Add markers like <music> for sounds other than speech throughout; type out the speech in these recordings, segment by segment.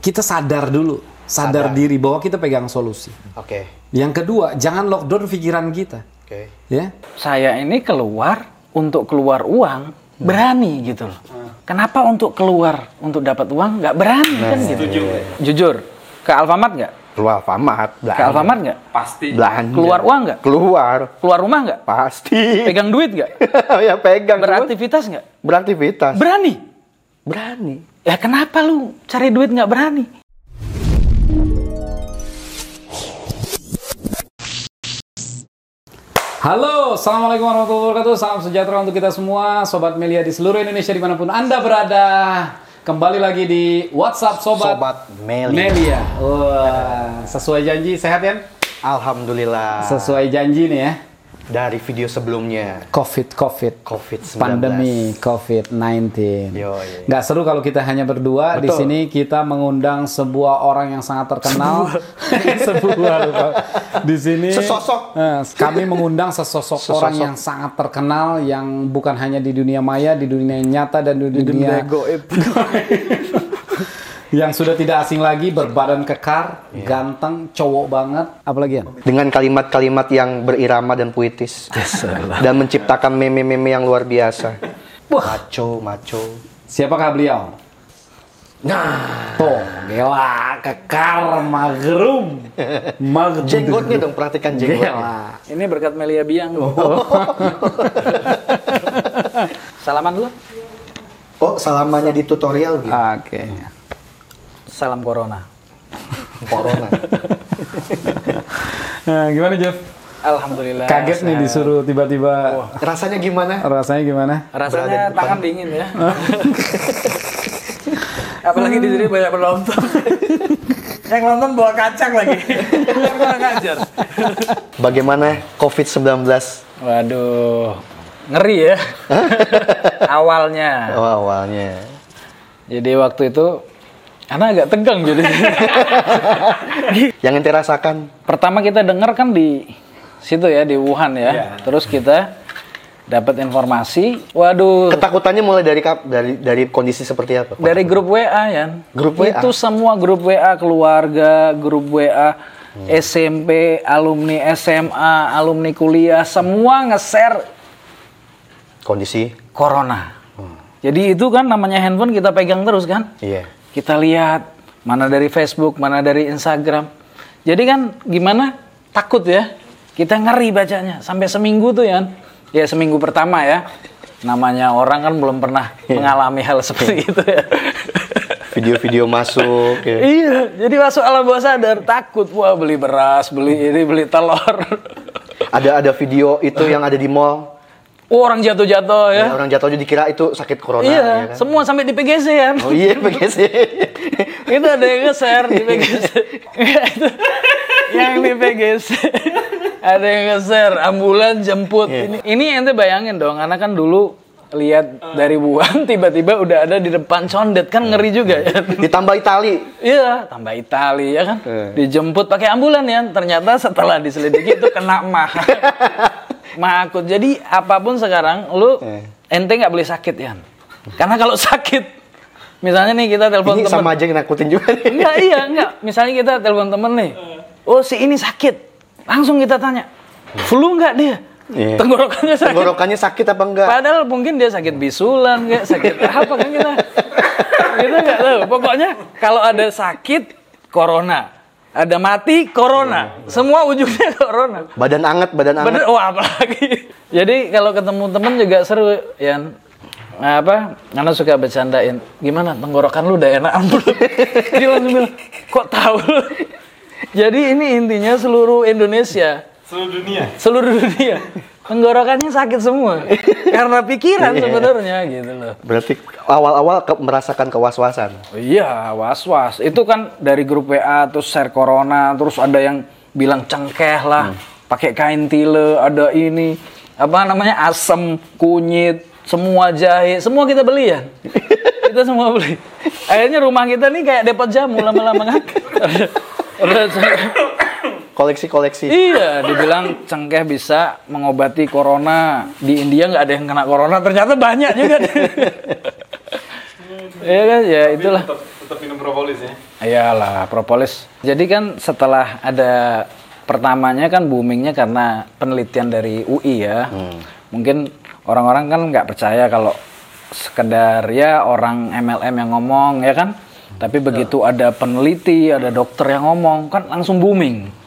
kita sadar dulu, sadar, Sadar. diri bahwa kita pegang solusi. Oke. Yang kedua, jangan lockdown pikiran kita, Oke. ya. saya ini keluar untuk keluar uang berani gitu loh. Kenapa untuk keluar untuk dapat uang nggak berani kan gitu? Jujur, ke Alfamart nggak? Keluar Alfamart. Ke Alfamart nggak? Pasti. Belanja. Keluar uang nggak? Keluar. Keluar rumah nggak? Pasti. Pegang duit nggak? <laughs> ya pegang. Beraktivitas nggak? Beraktivitas. Berani. Berani. Ya kenapa lu cari duit nggak berani? Halo, Assalamualaikum warahmatullahi wabarakatuh. Salam sejahtera untuk kita semua, Sobat Melia di seluruh Indonesia di mana pun Anda berada. Kembali lagi di WhatsApp Sobat, Sobat Meli. Melia. Wah, sesuai janji, sehat ya? Alhamdulillah. Sesuai janji nih ya. Dari video sebelumnya. COVID, COVID. COVID-19. Pandemi COVID-19. Yoi. Nggak seru kalau kita hanya berdua. Di Betul. sini kita mengundang sebuah orang yang sangat terkenal. <laughs> sebuah. lupa. Di sini Sesosok. eh, kami mengundang sesosok, Sesosok. orang yang sangat terkenal yang bukan hanya di dunia maya, di dunia nyata dan di dunia <laughs> yang sudah tidak asing lagi, berbadan kekar, Iya. ganteng, cowok banget. Apalagi ya? Dengan kalimat-kalimat yang berirama dan puitis. dan menciptakan meme-meme yang luar biasa. Maco, maco. Siapakah beliau? Nah, tuh, gila, kekar, magrum, magrum. Jenggotnya dong, perhatikan jenggotnya. Gila. Ini berkat Melia Biang. Salaman dulu. Oh, salamannya di tutorial gitu. Oke. Salam corona. <laughs> Corona. Nah, <laughs> gimana Jeff? Alhamdulillah. Kaget nih disuruh tiba-tiba. Rasanya gimana? Rasanya gimana? Berada Rasanya di tangan dingin ya. <laughs> Apalagi di sini banyak penonton. Yang nonton bawa kacang lagi. Yang kurang ngajar. Bagaimana COVID-19? Waduh, ngeri ya. Awalnya. Oh, awalnya. Jadi waktu itu karena agak tegang jadi. <laughs> Yang ente rasakan? Pertama kita dengar kan di situ ya di Wuhan ya. Terus kita dapat informasi, waduh Ketakutannya mulai dari dari dari kondisi seperti apa? Dari grup WA ya. Grup WA? Itu semua grup WA keluarga, grup WA SMP, alumni SMA, alumni kuliah, semua nge-share Kondisi? corona. Jadi itu kan namanya handphone kita pegang terus kan? Iya. Kita lihat mana dari Facebook, mana dari Instagram. Jadi kan gimana? Takut ya. Kita ngeri bacanya sampai seminggu tuh ya. Ya seminggu pertama ya. Namanya orang kan belum pernah <laughs> mengalami hal seperti itu ya. Video-video masuk. ya. iya, jadi masuk alam bawah sadar takut. Wah beli beras, beli ini, beli telur. Ada ada video itu yang ada di mall. Oh, orang jatuh-jatuh ya. Ya, orang jatuh aja dikira itu sakit corona. Iya, ya kan? semua sampai di PGC kan. Oh iya, PGC. <laughs> itu ada yang nge-share di PGC. <laughs> Yang di PGC. ada yang nge-share ambulan jemput ini. Ini ente bayangin dong, karena kan dulu lihat dari Wuhan <laughs> tiba-tiba udah ada di depan condet kan ngeri juga ya. Ditambah Itali. Iya, tambah Itali ya kan. Dijemput pakai ambulan ya. Ternyata setelah diselidiki itu kena mah. Makut. Jadi apa pun sekarang lu Eh. ente nggak boleh sakit ya. Karena kalau sakit misalnya nih kita telepon Ini teman sama aja nakutin juga nih. Enggak, iya, enggak. Misalnya kita telepon temen nih. Oh, si ini sakit. Langsung kita tanya. Flu enggak dia? Iya. Tenggorokannya sakit. Tenggorokannya sakit apa enggak? Padahal mungkin dia sakit bisulan, enggak sakit apa kan kita. kita enggak tahu. Pokoknya kalau ada sakit, corona. Ada mati, corona. Semua ujungnya <laughs> corona. Badan anget, badan anget. Bener, wah apalagi. <laughs> Jadi kalau ketemu temen juga seru, Yan. Nah, apa? Karena suka bercandain. Gimana tenggorokan lu udah enak ampun. <laughs> Dia langsung bilang, kok tahu lu? Jadi ini intinya seluruh Indonesia, Seluruh dunia. seluruh dunia. Tenggorokannya sakit semua. <laughs> Karena pikiran sebenarnya gitu loh. Berarti awal-awal ke- merasakan kewas-wasan. Iya, was-was. Itu kan dari grup WA terus share corona, terus ada yang bilang cengkeh lah, pakai kain tile, ada ini apa namanya asem, kunyit, semua jahe, semua kita beli ya. <laughs> kita semua beli. Akhirnya rumah kita nih kayak depot jamu lama-lama kan. <laughs> Koleksi-koleksi. Iya, dibilang cengkeh bisa mengobati corona. Di India nggak ada yang kena corona, ternyata banyak juga. <laughs> Iya kan, ya itulah. Tetap, tetap minum propolis ya. Iyalah, propolis. Jadi kan setelah ada pertamanya kan boomingnya karena penelitian dari UI ya. Mungkin orang-orang kan nggak percaya kalau sekedar ya orang MLM yang ngomong ya kan. Tapi begitu ada peneliti, ada dokter yang ngomong kan langsung booming.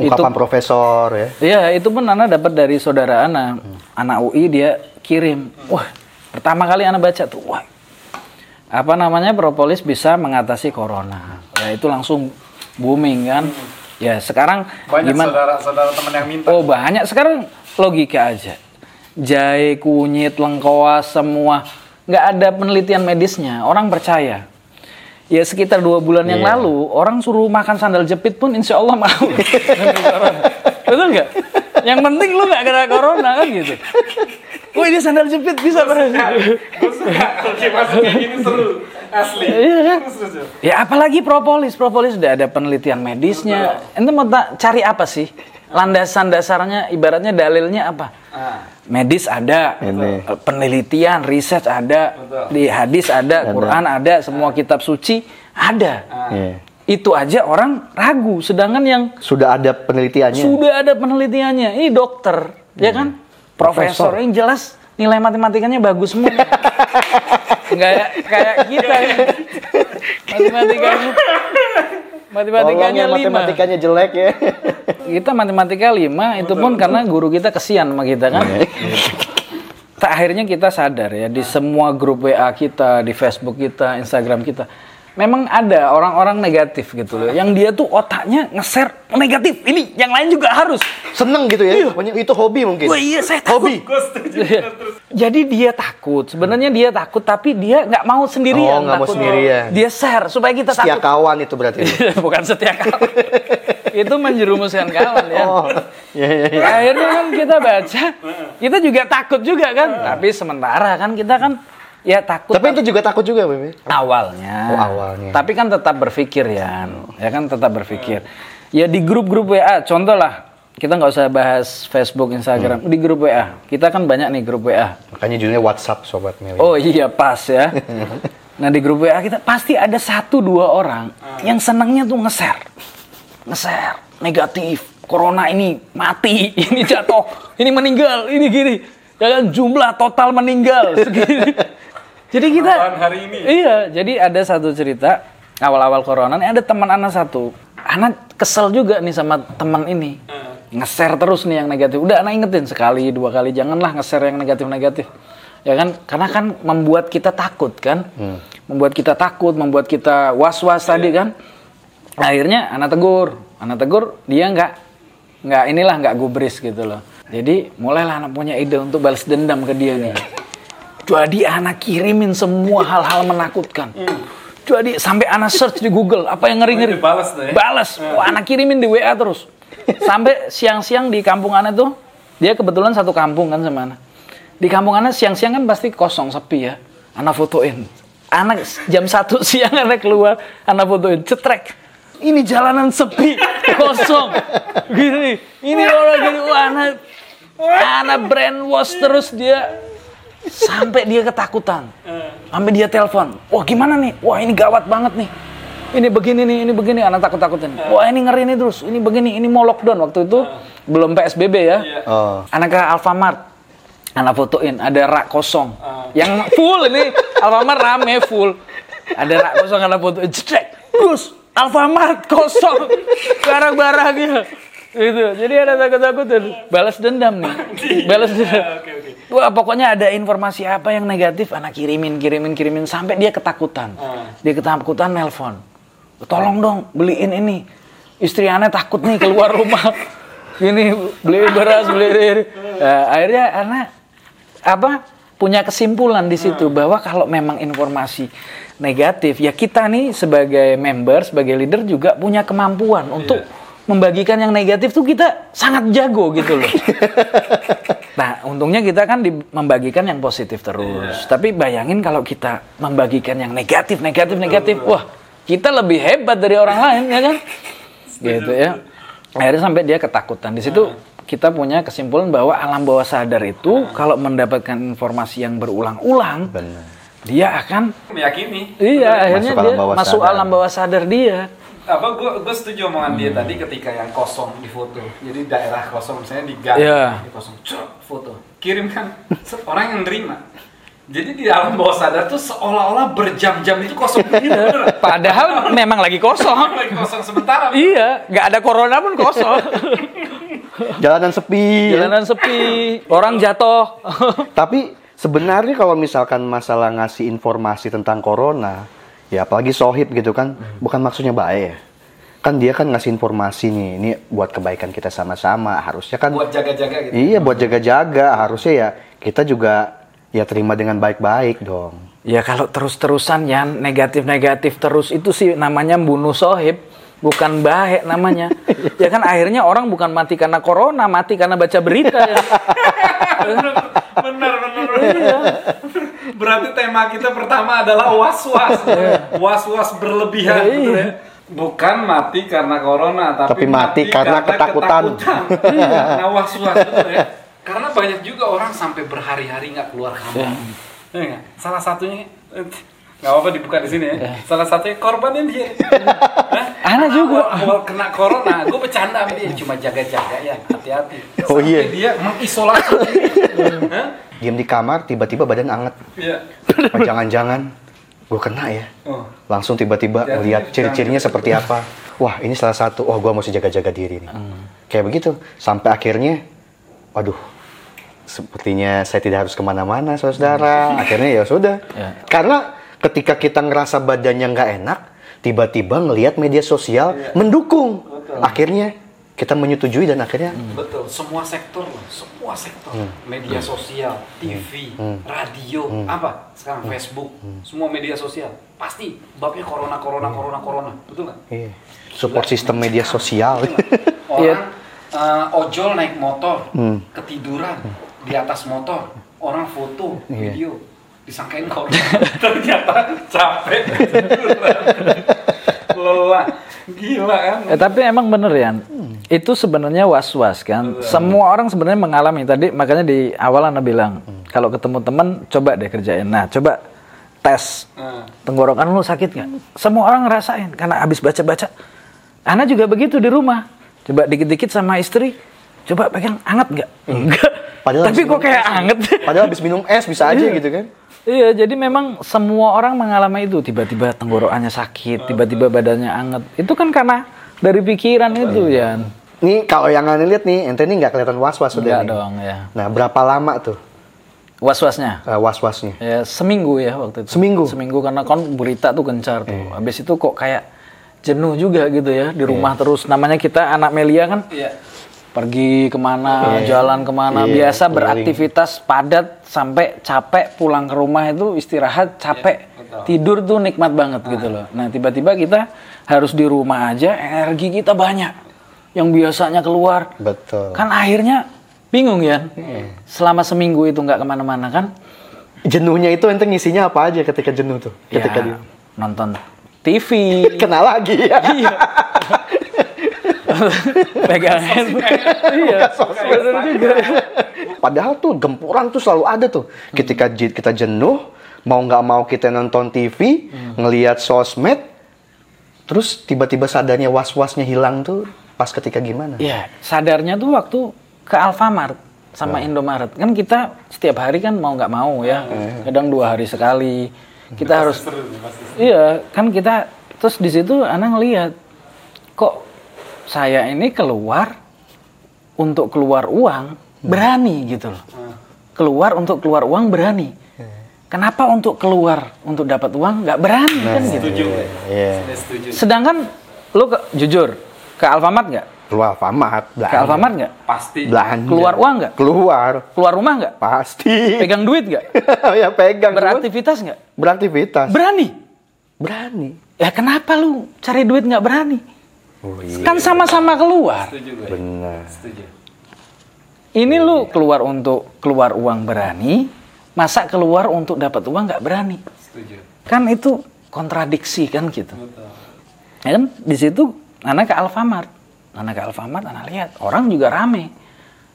Ungkapan profesor ya. Iya, itu pun Ana dapat dari saudara Ana. Anak UI dia kirim. Wah, pertama kali Ana baca tuh, wah. Apa namanya propolis bisa mengatasi corona. Ya itu langsung booming kan. Ya, sekarang gimana? saudara-saudara teman yang minta. Oh, banyak sekarang logika aja. Jahe, kunyit, lengkoas semua nggak ada penelitian medisnya. Orang percaya. Ya sekitar dua bulan yang Iya. lalu orang suruh makan sandal jepit pun insya Allah mau. <laughs> Betul nggak? Yang penting lu nggak kena corona kan gitu. Wah ini sandal jepit bisa berhasil. Gue suka kayak gini seru. Asli. Iya kan? Ya apalagi propolis, propolis udah ada penelitian medisnya. Ente mau cari apa sih? Landasan dasarnya, ibaratnya dalilnya apa? Medis ada, Ini. eh, penelitian, riset ada, di hadis ada, Quran ada, semua kitab suci ada. Iya. Itu aja orang ragu, sedangkan yang Sudah ada penelitiannya. sudah ada penelitiannya, ini dokter, ya kan? Profesor, yang jelas nilai matematikanya bagus semua. <laughs> Nggak kayak kita ya. <laughs> Matematikanya Tolong matematikanya yang lima. matematikanya jelek ya. Kita matematika lima itu pun karena guru kita kesian sama kita kan. Tak akhirnya kita sadar ya di semua grup WA kita, di Facebook kita, Instagram kita. Memang ada orang-orang negatif gitu loh. Yang dia tuh otaknya nge-share negatif. Ini yang lain juga harus. Seneng gitu ya. Pokoknya Itu hobi mungkin. Wah iya saya takut. Hobi. Iya. Jadi dia takut. Sebenarnya dia takut tapi dia nggak mau sendirian. Oh, nggak mau takut. sendirian. Dia share supaya kita Setia takut. kawan itu berarti. <laughs> Bukan setia kawan. <laughs> Itu menjerumuskan kawan ya. Oh. Iya iya iya. Akhirnya kan kita baca, kita juga takut juga kan. Tapi sementara kan kita kan ya takut. Tapi itu juga takut juga, Bebe. awalnya. Oh, awalnya. Tapi kan tetap berpikir ya, ya kan tetap berpikir. Ya di grup-grup WA, contoh lah, kita nggak usah bahas Facebook, Instagram, di grup WA. Kita kan banyak nih grup WA. Makanya judulnya WhatsApp Sobat Meli. Oh iya pas ya. <laughs> Nah di grup WA kita pasti ada satu dua orang yang senangnya tuh nge-share, nge-share negatif. Corona ini mati, <laughs> ini jatuh, ini meninggal, ini gini. Ya kan jumlah total meninggal <laughs> segini. Jadi kita Apaan hari ini? Iya, jadi ada satu cerita awal-awal corona nih ada teman anak satu. Anak kesel juga nih sama teman ini. Nge-share terus nih yang negatif. Udah anak ingetin sekali, dua kali janganlah nge-share yang negatif-negatif. Ya kan? Karena kan membuat kita takut kan? Membuat kita takut, membuat kita was-was tadi kan? Akhirnya anak tegur, anak tegur dia nggak nggak inilah nggak gubris gitu loh. Jadi mulailah anak punya ide untuk balas dendam ke dia nih. Jadi anak kirimin semua hal-hal menakutkan. Jadi sampai anak search di Google apa yang ngeri-ngeri. Oh, dibalas tuh ya? Balas. Wah, anak kirimin di WA terus. Sampai siang-siang di kampung anak tuh, dia kebetulan satu kampung kan sama anak. Di kampung anak siang-siang kan pasti kosong sepi ya. Anak fotoin. Anak jam satu <laughs> siang anak keluar, anak fotoin, cetrek. Ini jalanan sepi, <laughs> kosong. Gini, ini orang gini, wah anak, anak brainwash terus dia sampai dia ketakutan. Sampai dia telepon wah gimana nih? Wah ini gawat banget nih. Ini begini nih ini begini. Anak takut takutin wah ini ngeri nih terus ini begini ini mau lockdown. Waktu itu belum psbb ya. Oh. anak ke Alfamart. Anak fotoin ada rak kosong. Yang full ini Alfamart rame full. Ada rak kosong anak fotoin cetek terus Alfamart kosong barang-barangnya itu jadi ada takut-takutin balas dendam nih. <laughs> Balas dendam. Wah pokoknya ada informasi apa yang negatif anak kirimin kirimin kirimin sampai dia ketakutan. Dia ketakutan nelpon. Tolong dong beliin ini. Istri aneh takut nih keluar rumah. <laughs> Ini beli beras beli ini <laughs> Nah, akhirnya anak apa punya kesimpulan di situ bahwa kalau memang informasi negatif ya kita nih sebagai member sebagai leader juga punya kemampuan untuk membagikan yang negatif tuh kita sangat jago gitu loh. <laughs> nah, untungnya kita kan di, membagikan yang positif terus. Tapi bayangin kalau kita membagikan yang negatif, negatif, negatif, wah kita lebih hebat dari orang lain ya kan? <laughs> Gitu ya. Akhirnya sampai dia ketakutan. Di situ kita punya kesimpulan bahwa alam bawah sadar itu kalau mendapatkan informasi yang berulang-ulang, dia akan Meyakini. iya akhirnya Masuk alam dia bawah masuk sadar. alam bawah sadar dia. Apa gue gue setuju omongan dia tadi ketika yang kosong di foto. Jadi daerah kosong misalnya di gang, di kosong, cuk, foto. Kirimkan se- <laughs> orang yang nerima. Jadi di alam bawah sadar tuh seolah-olah berjam-jam itu kosong. Iya. <laughs> Padahal memang lagi kosong. Lagi kosong sementara. iya, nggak ada corona pun kosong. <laughs> Jalanan sepi. Jalanan sepi, orang jatuh. Tapi sebenarnya kalau misalkan masalah ngasih informasi tentang corona, ya apalagi sohib gitu kan, bukan maksudnya baik ya. Kan dia kan ngasih informasi nih, ini buat kebaikan kita sama-sama. Harusnya kan Buat jaga-jaga gitu. Iya, buat jaga-jaga. Harusnya ya kita juga ya terima dengan baik-baik dong. ya kalau terus-terusan ya negatif-negatif terus itu sih namanya bunuh sohib. Bukan baik namanya. ya kan akhirnya orang bukan mati karena corona, mati karena baca berita ya. <laughs> bener, bener, bener. Iya. Berarti tema kita pertama adalah was-was. <laughs> Was-was berlebihan. Iya. betul ya. Bukan mati karena corona, tapi, Tapi mati karena ketakutan. ketakutan. <laughs> Nah, was-was betul ya. Karena banyak juga orang sampai berhari-hari nggak keluar kamar. Iya? Salah satunya nggak apa-apa dibuka di sini ya. Salah satunya korbannya <laughs> dia. Hah? Ana juga. Awal kena corona, gue bercanda sama dia cuma jaga-jaga ya, hati-hati. Oh, iya. Dia mengisolasi. <laughs> Hah? Diam di kamar, tiba-tiba badan anget. Iya. Apa jangan-jangan gue kena ya? Oh. Langsung tiba-tiba jangan ciri-cirinya seperti apa. Wah, ini salah satu. Oh, gue mesti jaga-jaga diri nih. Kayak begitu. Sampai akhirnya, waduh, sepertinya saya tidak harus ke mana-mana, saudara. Akhirnya ya sudah. Ya. Karena ketika kita ngerasa badannya nggak enak, tiba-tiba ngelihat media sosial mendukung. Akhirnya kita menyetujui dan akhirnya Betul, semua sektor loh, semua sektor. Media sosial, TV, radio, apa? Sekarang Facebook, semua media sosial. Pasti babnya corona, corona, corona, corona. Betul nggak? iya, support sistem media sosial. <laughs> Orang eh, ojol naik motor, Hmm. ketiduran di atas motor, orang foto, Iya. video, disangkain corona. <laughs> Ternyata capek, <laughs> lelah, gila kan? Eh, tapi emang bener ya, itu sebenarnya was-was kan. Semua orang sebenarnya mengalami tadi, makanya di awal Anda bilang, kalau ketemu teman coba deh kerjain. Nah, coba tes Nah, tenggorokan lu sakit nggak? Semua orang ngerasain karena habis baca-baca. Ana juga begitu di rumah. Coba dikit-dikit sama istri, coba pegang anget nggak? Enggak. Padahal Tapi kok kayak es. anget. Padahal habis minum es bisa aja Iya. gitu kan. Iya, jadi memang semua orang mengalami itu. Tiba-tiba tenggorokannya sakit, tiba-tiba badannya anget. Itu kan karena dari pikiran itu ya. Nih kalau yang aneh lihat nih, ente nih nggak kelihatan was-was Enggak sudah nih. dong ya. Nah, berapa lama tuh Was-wasnya. eh, was-wasnya? Ya seminggu ya waktu itu. Seminggu? Seminggu karena kan berita tuh gencar tuh. Habis itu kok kayak jenuh juga gitu ya di rumah terus. Namanya kita anak Melia kan iya. Pergi ke mana, jalan ke mana, Iya, biasa keliling. beraktivitas padat sampai capek pulang ke rumah itu istirahat capek, betul. tidur tuh nikmat banget gitu loh. Nah tiba-tiba kita harus di rumah aja, energi kita banyak, yang biasanya keluar, Betul. kan akhirnya bingung ya. Selama seminggu itu nggak ke mana-mana kan? Jenuhnya itu ente ngisinya apa aja ketika jenuh tuh? Ketika ya, dia nonton TV, <laughs> kena lagi ya. Iya. <laughs> <laughs> pegang handphone. iya, juga. Padahal tuh gempuran tuh selalu ada tuh. Ketika je- kita jenuh, mau nggak mau kita nonton TV, ngelihat sosmed, terus tiba-tiba sadarnya was-wasnya hilang tuh pas ketika gimana? Iya, sadarnya tuh waktu ke Alfamart sama Indomaret. Kan kita setiap hari kan mau nggak mau ya. Kadang dua hari sekali. Kita harus Iya, kan kita terus di situ anak ngelihat kok saya ini keluar untuk keluar uang berani gitu loh. Keluar untuk keluar uang berani. Kenapa untuk keluar untuk dapat uang nggak berani kan gitu. Setuju. Iya. Saya setuju. Sedangkan lu ke, jujur ke Alfamart nggak? Keluar Alfamart, Ke Alfamart nggak? Pasti. belanja. Keluar uang nggak? Keluar, Keluar rumah nggak? pasti. Pegang duit nggak? <laughs> ya pegang. Beraktivitas nggak? Beraktivitas. Berani. Berani. Ya kenapa lu cari duit nggak berani? Oh iya. Kan sama-sama keluar. Setuju gue. Benar. Setuju. Ini lu keluar untuk keluar uang berani, masa keluar untuk dapat uang nggak berani? Setuju. Kan itu kontradiksi kan gitu. Betul. Ya kan di situ anak ke Alfamart. Anak ke Alfamart, anak lihat orang juga rame.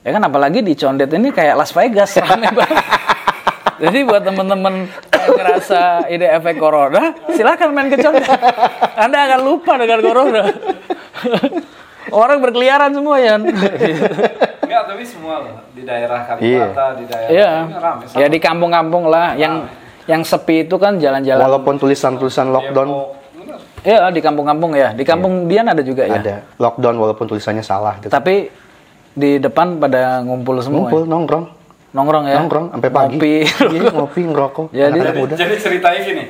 Ya kan apalagi di Condet ini kayak Las Vegas rame <laughs> banget. Jadi buat teman-teman yang ngerasa ini efek corona, silakan main ke condet. Anda akan lupa dengan corona. Orang berkeliaran semua ya. Enggak, tapi semua loh. Di daerah Kalibata, di daerah Iya. rame. sama Ya di kampung-kampung lah yang yang sepi itu kan jalan-jalan. Walaupun tulisan-tulisan lockdown. Iya di kampung-kampung ya. Di kampung Dian ada juga ya. ada. Lockdown walaupun tulisannya salah gitu. Tapi di depan pada ngumpul semua. Ngumpul ya? Nongkrong ya. nongkrong sampai pagi. Ngopi. Iya, ngopi, <laughs> ngerokok. Jadi- Jadi, muda. jadi ceritanya gini,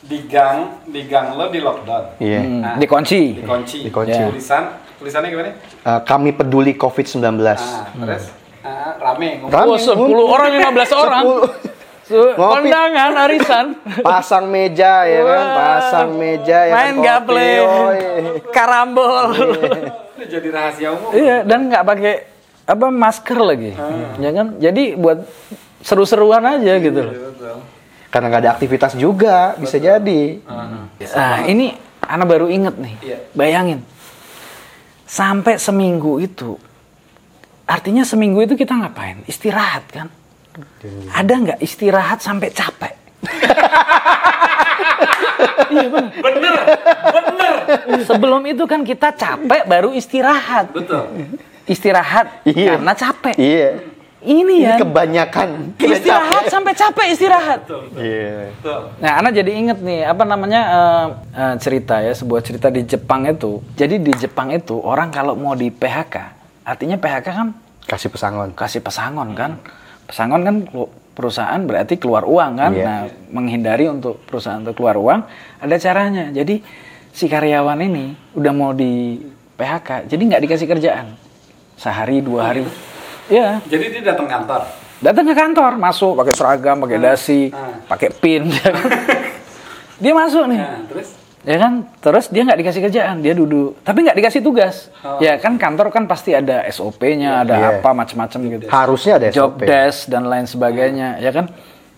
di gang, di gang lo di lockdown. Iya. Hmm, Nah, dikunci. Dikunci. Dikunci. Ya. Tulisan, tulisannya gimana? Eh, kami peduli COVID-19. Ah, terus ah, rame. ngumpul. Oh, 10 ngumpul. orang 15 <laughs> orang. 10. Su- Ngopi. Kondangan arisan. <laughs> Pasang meja ya kan, pasang meja ya Main kan, gaple. kopi, oi. Karambol. Ini jadi rahasia umum. Iya, dan nggak pakai apa masker lagi. Ya kan? Jadi buat seru-seruan aja gitu loh. Betul. Karena nggak ada aktivitas juga, bisa jadi. Nah, ini anak baru inget nih. Iya. Bayangin. Sampai seminggu itu. Artinya seminggu itu kita ngapain? Istirahat kan? Ada nggak istirahat sampai capek? <laughs> Bener, bener. Sebelum itu kan kita capek baru istirahat. Betul. Istirahat Iya. karena capek. Iya. Ini Ini ya. kebanyakan. <laughs> Istirahat sampai capek istirahat. Iya. Betul. Nah, Ana jadi inget nih apa namanya eh, eh, cerita ya sebuah cerita di Jepang itu. Jadi di Jepang itu orang kalau mau di PHK, artinya PHK kan Kasih pesangon. kasih pesangon kan. Pesangon kan perusahaan berarti keluar uang kan. Iya. Nah, menghindari untuk perusahaan untuk keluar uang ada caranya. Jadi si karyawan ini udah mau di PHK, jadi nggak dikasih kerjaan sehari dua hari. Ya, Jadi dia datang kantor. datang ke kantor, masuk pakai seragam, pakai dasi, Ah. pakai pin. ya kan. <laughs> dia masuk nih, Nah, terus ya kan? Terus dia nggak dikasih kerjaan, dia duduk. Tapi nggak dikasih tugas. Oh. Ya kan kantor kan pasti ada SOP-nya, ada Iya. apa macam-macam gitu. Harusnya ada Job SOP. desk dan lain sebagainya, ya kan?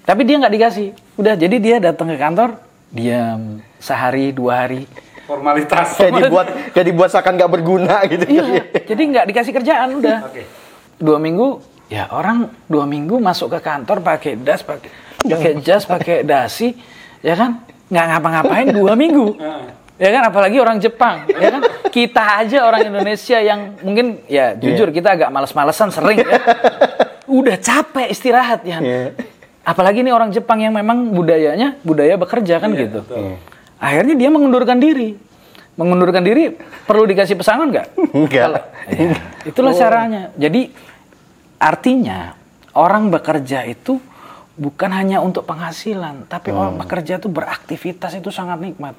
Tapi dia nggak dikasih. Udah, jadi dia datang ke kantor, diam sehari dua hari. Formalitas. Kayak dibuat, kayak dibuat seakan nggak berguna gitu. Iya, jadi nggak dikasih kerjaan udah. Oke. Dua minggu, ya orang dua minggu masuk ke kantor pakai das, pakai pakai jas, pakai dasi, ya kan? Nggak ngapa-ngapain dua minggu. Ya kan, apalagi orang Jepang, ya kan? Kita aja orang Indonesia yang mungkin ya jujur kita agak males-malesan sering ya. Udah capek istirahat ya. Iya. Apalagi nih orang Jepang yang memang budayanya budaya bekerja kan gitu. betul. Akhirnya dia mengundurkan diri. Mengundurkan diri perlu dikasih pesangon nggak? Enggak. Ya, itulah caranya. Jadi artinya orang bekerja itu bukan hanya untuk penghasilan, tapi orang bekerja itu beraktivitas itu sangat nikmat.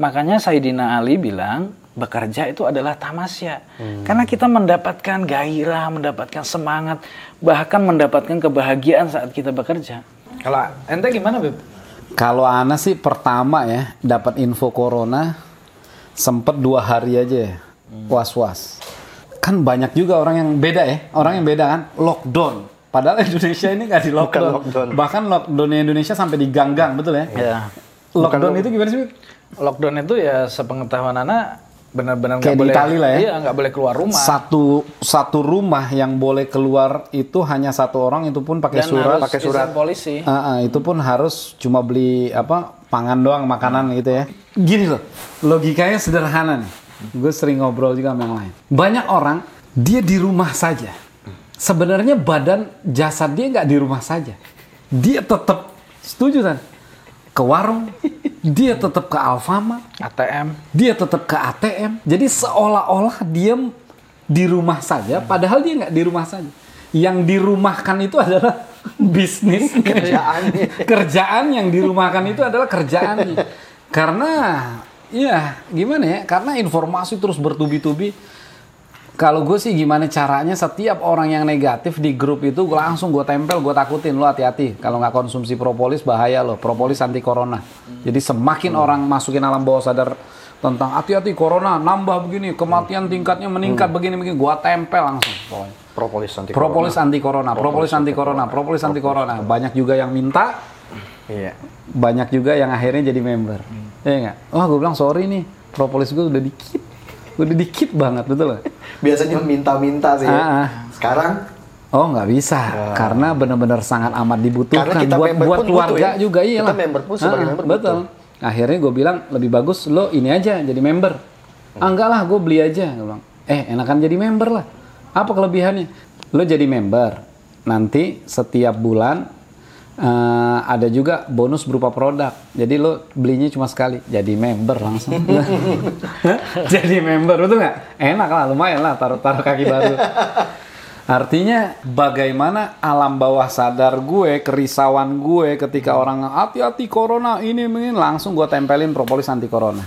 Makanya Sayyidina Ali bilang bekerja itu adalah tamasya. Karena kita mendapatkan gairah, mendapatkan semangat, bahkan mendapatkan kebahagiaan saat kita bekerja. Kalau ente gimana, Beb? Kalau Ana sih pertama ya dapat info corona sempet dua hari aja ya, was-was. Kan banyak juga orang yang beda ya, orang yang beda kan lockdown. Padahal <laughs> Indonesia ini nggak di lockdown. lockdown. Bahkan lockdownnya Indonesia sampai di gang-gang betul ya? Ya. Lockdown itu gimana sih? Lockdown itu ya sepengetahuan Anak benar-benar nggak boleh Itali lah ya? Iya, nggak boleh keluar rumah. Satu satu rumah yang boleh keluar itu hanya satu orang itu pun pakai Dan surat. pakai surat. polisi. Ah, ah, itu pun harus cuma beli apa pangan doang makanan gitu ya. Gini loh, logikanya sederhana nih. Gue sering ngobrol juga sama yang lain. Banyak orang dia di rumah saja. Sebenarnya badan jasad dia nggak di rumah saja. Dia tetap setuju kan? Ke warung, dia tetap ke Alfamart, ATM. dia tetap ke ATM. Jadi seolah-olah dia di rumah saja, padahal dia nggak di rumah saja. Yang dirumahkan itu adalah <laughs> bisnis kerjaan. kerjaan yang dirumahkan itu adalah kerjaannya. <laughs> Karena ya gimana ya? Karena informasi terus bertubi-tubi. Kalau gue sih gimana caranya setiap orang yang negatif di grup itu gue langsung gue tempel, gue takutin lo hati-hati. Kalau nggak konsumsi propolis bahaya lo. Propolis anti corona. Jadi semakin orang masukin alam bawah sadar tentang hati-hati corona nambah begini, kematian tingkatnya meningkat begini begini, gue tempel langsung. Pokoknya. Propolis anti Propolis anti corona, propolis anti corona, propolis anti corona. Banyak juga yang minta, Iya. banyak juga yang akhirnya jadi member. Iya nggak? Wah gue bilang sorry nih, propolis gue udah dikit, udah dikit banget betul lah. <laughs> Biasanya minta-minta sih. Ah, ah. Sekarang Oh nggak bisa, karena benar-benar sangat amat dibutuhkan Karena kita buat buat keluarga butuh ya. juga iya Kita member pun sebagai member betul. Akhirnya gue bilang lebih bagus lo ini aja jadi member. Ah enggak lah, gue beli aja. Gue bilang, eh enakan jadi member lah. Apa kelebihannya? Lo jadi member, nanti setiap bulan eh, ada juga bonus berupa produk. Jadi lo belinya cuma sekali, jadi member langsung. <laughs> jadi member betul nggak? Enak lah, lumayan lah taruh taruh kaki baru. Artinya bagaimana alam bawah sadar gue, kerisauan gue ketika orang hati-hati corona ini ini langsung gue tempelin propolis anti corona.